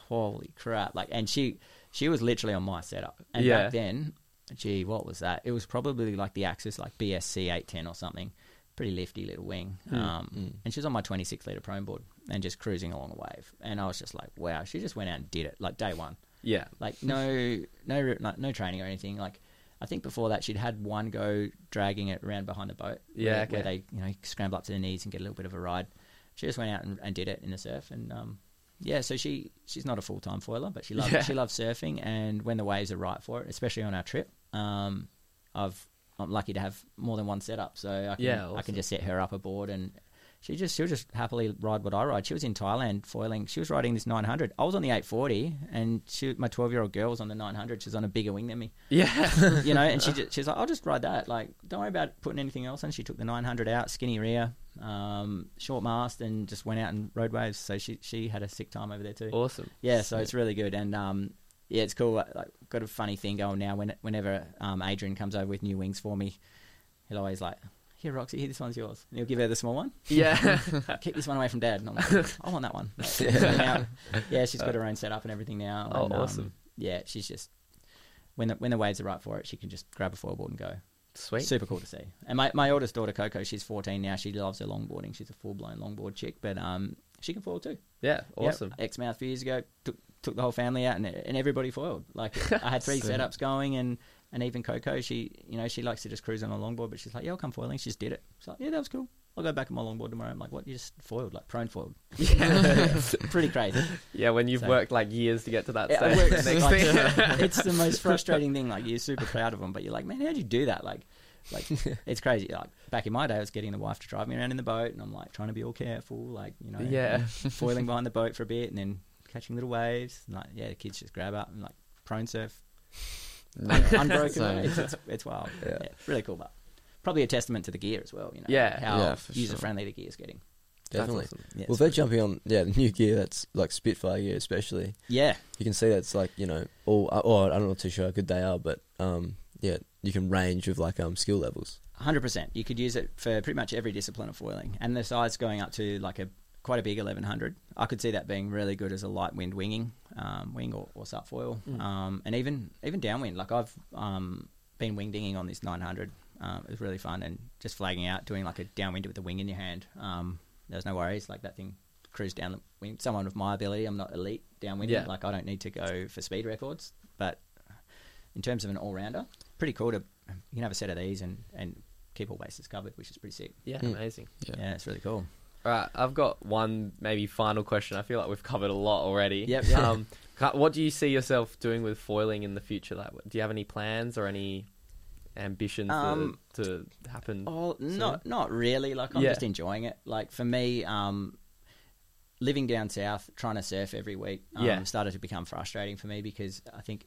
"Holy crap!" Like, and she she was literally on my setup. And Yeah. back then, gee, what was that? It was probably like the Axis, like BSC eight ten or something. Pretty lifty little wing. Um, And she was on my twenty six liter prone board and just cruising along a wave. And I was just like, wow, she just went out and did it like day one. Yeah. Like no no like, no training or anything. Like I think before that she'd had one go dragging it around behind the boat. Yeah, where, okay. where they you know scramble up to their knees and get a little bit of a ride. She just went out and, and did it in the surf and um, yeah. So she she's not a full time foiler, but she loves Yeah. she loves surfing and when the waves are right for it, especially on our trip, um, I've I'm lucky to have more than one setup, so I can Yeah, I can just set her up aboard and. She just she'll just happily ride what I ride. She was in Thailand foiling. She was riding this 900. I was on the 840, and she, my 12 year old girl was on the 900. She's on a bigger wing than me, Yeah. you know. And she just, she's like, I'll just ride that. Like, don't worry about putting anything else on. She took the 900 out, skinny rear, um, short mast, and just went out and rode waves. So she she had a sick time over there too. awesome. Yeah, so it's really good, and um, yeah, it's cool. Like, got a funny thing going now. When whenever um, Adrian comes over with new wings for me, he'll always like, "Here, Roxy, here, this one's yours." And he'll give her the small one. Yeah. Keep this one away from Dad. And I'm like, I want that one. So now- yeah, she's got her own setup and everything now. Oh, and, um, awesome. yeah, she's just when the when the waves are right for it, she can just grab a foil board and go. Sweet. Super cool to see. And my, my oldest daughter Coco, she's 14 now. She loves her longboarding. She's a full blown longboard chick, but um, she can foil too. Yeah. Awesome. Yep. Exmouth a few years ago took took the whole family out and and everybody foiled. Like I had three setups going and and even Coco, she you know she likes to just cruise on a longboard, but she's like, yeah, I'll come foiling. She just did it. She's like, yeah, that was cool. I'll go back on my longboard tomorrow. I'm like, what? You just foiled, like prone foiled. Yeah. Pretty crazy. yeah. When you've So- worked like years to get to that stage. Like, it's the most frustrating thing. Like you're super proud of them, but you're like, man, how'd you do that? Like, like it's crazy. Like back in my day, I was getting the wife to drive me around in the boat, and I'm like trying to be all careful, like you know, Yeah. foiling behind the boat for a bit, and then catching little waves. And, like yeah, the kids just grab up and like prone surf, unbroken So- waves. It's, it's wild. Yeah. Yeah. really cool, but probably a testament to the gear as well. You know, Yeah. how Yeah, user friendly the gear is getting. Definitely. Awesome. Yeah, Well, they're jumping on yeah the new gear that's like Spitfire gear, especially. yeah, You can see that's like you know all. Oh, I'm not know too sure how good they are, but um, yeah you can range with like um skill levels. Hundred percent. You could use it for pretty much every discipline of foiling, and the size going up to like a quite a big eleven hundred. I could see that being really good as a light wind winging, um, wing or, or sup foil, um, and even even downwind. Like I've um, been wing dinging on this nine hundred. Um, it was really fun, and just flagging out, doing like a downwind with the wing in your hand. Um, there's no worries. Like that thing cruised down the wing. Someone with my ability, I'm not elite downwind. Yeah. Like I don't need to go for speed records, but in terms of an all rounder, pretty cool to you can have a set of these and, and keep all bases covered, which is pretty sick. Yeah, Mm. amazing. Yeah. Yeah, it's really cool. All right, I've got one maybe final question. I feel like we've covered a lot already. Yep, yeah. Um, what do you see yourself doing with foiling in the future? Like, do you have any plans or any ambitions Um, to, to happen? Oh, soon? not not really. Like I'm Yeah. just enjoying it. Like for me, um, living down south, trying to surf every week, um, Yeah. started to become frustrating for me because I think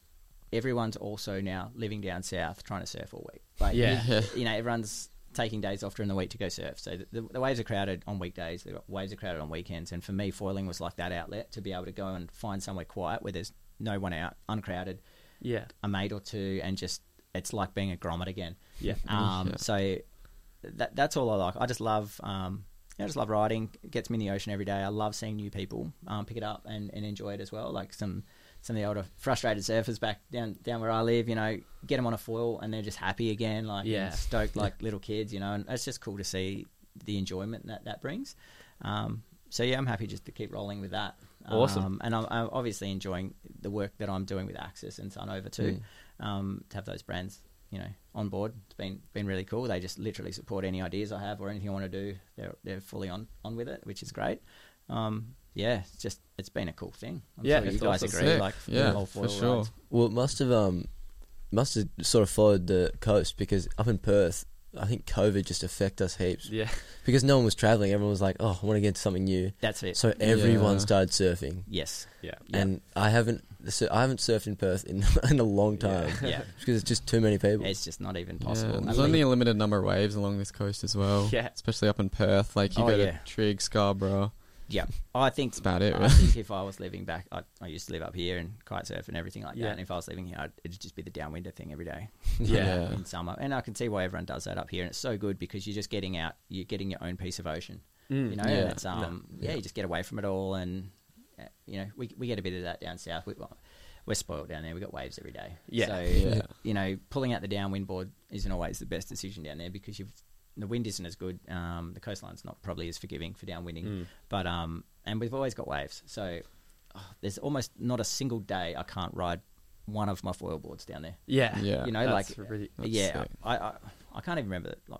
everyone's also now living down south trying to surf all week. Like, Yeah. you, you know, everyone's taking days off during the week to go surf. So the, the, the waves are crowded on weekdays. The waves are crowded on weekends. And for me, foiling was like that outlet to be able to go and find somewhere quiet where there's no one out, uncrowded, Yeah, a mate or two, and just it's like being a grommet again. yeah, Um, Yeah. So that that's all I like. I just love um, I just love riding. It gets me in the ocean every day. I love seeing new people um, pick it up and, and enjoy it as well. Like some some of the older frustrated surfers back down down where I live, you know, get them on a foil and they're just happy again, like Yeah. stoked like little kids, you know. And it's just cool to see the enjoyment that that brings. Um, so yeah, I'm happy just to keep rolling with that. Awesome. Um, and I'm, I'm obviously enjoying the work that I'm doing with Axis and Sunova too. Um, to have those brands, you know, on board, it's been been really cool. They just literally support any ideas I have or anything I want to do. They're they're fully on on with it, which is great. Um, yeah, it's just it's been a cool thing. I'm Yeah, sure you guys awesome. agree. Sick. Like the Yeah, whole for sure. rides. Well, it must have um must have sort of followed the coast because up in Perth, I think COVID just affected us heaps yeah. because no one was traveling. Everyone was like, "Oh, I want to get into something new," That's it. so everyone Yeah. started surfing. yes. Yeah. Yeah. And I haven't I haven't surfed in Perth in in a long time Yeah. because it's just too many people. It's just not even Yeah, possible. there's I only a limited number of waves along this coast as well. Yeah. Especially up in Perth. Like you Oh, go yeah. to Trigg, Scarborough. Yeah, I think That's about it, I really. think if I was living back, I, I used to live up here and kite surf and everything like Yeah. that. And if I was living here, I'd, it'd just be the downwinder thing every day. Yeah. in summer, and I can see why everyone does that up here. And it's so good because you're just getting out, you're getting your own piece of ocean. Mm. You know, Yeah. it's um, yeah, you just get away from it all, and uh, you know, we we get a bit of that down south. We, well, we're spoiled down there. We got waves every day. Yeah. So Yeah. you know, pulling out the downwind board isn't always the best decision down there because you've the wind isn't as good. Um, the coastline's not probably as forgiving for downwinding, Mm. but um, and we've always got waves. So oh, there's almost not a single day I can't ride one of my foil boards down there. Yeah. Yeah. You know, That's like really- That's yeah. I, I I can't even remember like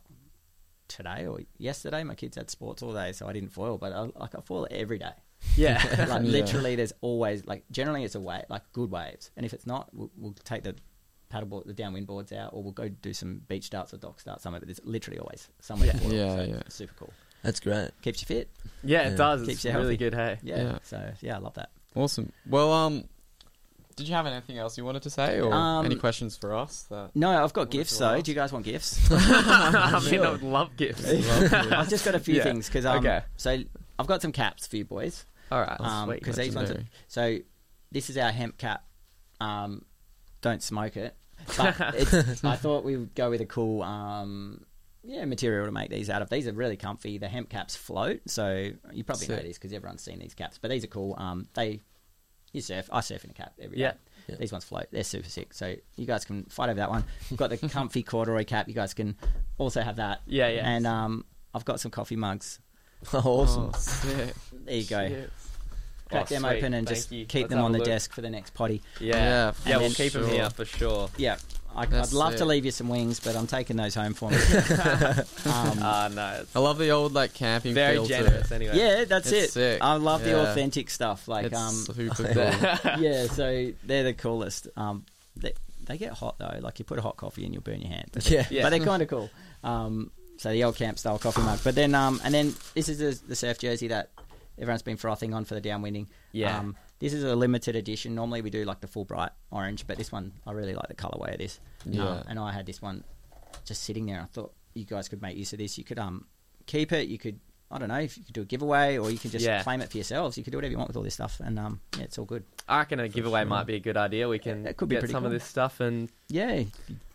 today or yesterday. My kids had sports all day, so I didn't foil, but I, like I foil every day. Yeah. like Yeah. literally, there's always like generally it's a wave, like good waves, and if it's not, we'll, we'll take the paddleboard, the downwind boards out, or we'll go do some beach starts or dock starts somewhere. But there's literally always somewhere. to foil, Yeah, so yeah. it's super cool. That's great. Keeps you fit. yeah, it Yeah. does. Keeps It's you really healthy. good. Hey. Yeah. Yeah. So yeah, I love that. Awesome. Well, um, did you have anything else you wanted to say, or Um, any questions for us? That No, I've got gifts to though. ask. Do you guys want gifts? I mean, Sure. I would love gifts. I've just got a few Yeah. things because um, Okay. so I've got some caps for you boys. All right. Um, sweet. 'cause these ones are, so this is our hemp cap. Um, don't smoke it. But it's, I thought we would go with a cool, um, yeah, material to make these out of. These are really comfy. The hemp caps float, so you probably know these because everyone's seen these caps. But these are cool. Um, they you surf. I surf in a cap every day. Yeah. Yeah. These ones float. They're super sick. So you guys can fight over that one. We've got the comfy corduroy cap. You guys can also have that. Yeah, yeah. And um, I've got some coffee mugs. awesome. Oh. There you go. Shit. Crack Oh, them sweet. open and Thank just you. keep Let's them on the look. desk for the next potty. Yeah. Yeah, Yeah, we'll keep them here for sure. Yeah, I, I'd That's love to leave you some wings, but I'm taking those home for me. um, Ah, no. I love the old like camping. very feel to it. generous anyway. yeah, that's It's it. sick. I love the authentic stuff. Like, it's um, super cool. yeah, so they're the coolest. Um, they, they get hot though. Like you put a hot coffee in, you'll burn your hand. But, Yeah. Yeah. but they're kind of cool. Um, so the old camp style coffee mug. But then, um, and then this is the, the surf jersey that everyone's been frothing on for the downwinding. Yeah. Um, this is a limited edition. Normally we do like the full bright orange, but this one I really like the colorway of this. Yeah. Um, and I had this one just sitting there. I thought you guys could make use of this. You could um keep it. You could I don't know if you could do a giveaway or you can just Yeah. claim it for yourselves. You could do whatever you want with all this stuff, and um yeah, it's all good. I reckon a giveaway might be a good idea. We can It could be get some of this stuff and Yeah,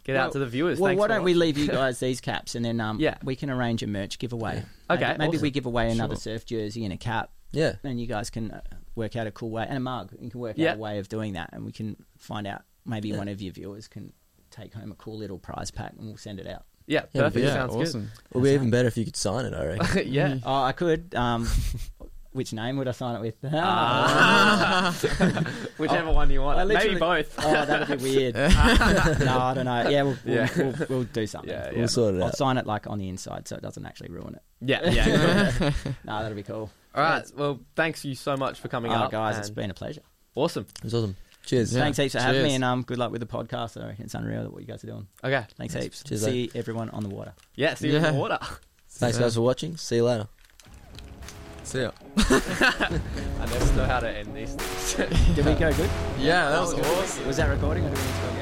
get out to the viewers. Well, Thanks why don't we leave you guys these caps and then um, Yeah. we can arrange a merch giveaway. Okay, Maybe, maybe awesome. we give away another Sure. surf jersey and a cap, Yeah. and you guys can uh, work out a cool way and a mug. You can work Yeah. out a way of doing that, and we can find out. Maybe one of your viewers can take home a cool little prize pack, and we'll send it out. Yeah, Yeah, perfect. Yeah, Sounds awesome. It would be even better if you could sign it. I reckon. good. yeah. Oh, I could. Um, which name would I sign it with? Ah. Whichever one you want. I Maybe literally- both. Oh, that'd be weird. no, I don't know. Yeah, we'll, we'll, Yeah. We'll, we'll do something. Yeah, yeah. We'll sort it out. I'll out. sign it like on the inside so it doesn't actually ruin it. Yeah, yeah. No, that'll be cool. All right. Well, thanks you so much for coming Oh, up, guys, it's and been a pleasure. awesome. It was awesome. Cheers. Yeah. Thanks heaps for having Cheers. me, and um, good luck with the podcast. I reckon it's unreal what you guys are doing. Okay. Thanks heaps. Cheers, See everyone on the water. Yeah. See you in Yeah. the water. Thanks, guys, for watching. See you later. See ya. I never know how to end these things. Did we go good? Yeah, that was good. awesome. Was that recording or did we need to go again?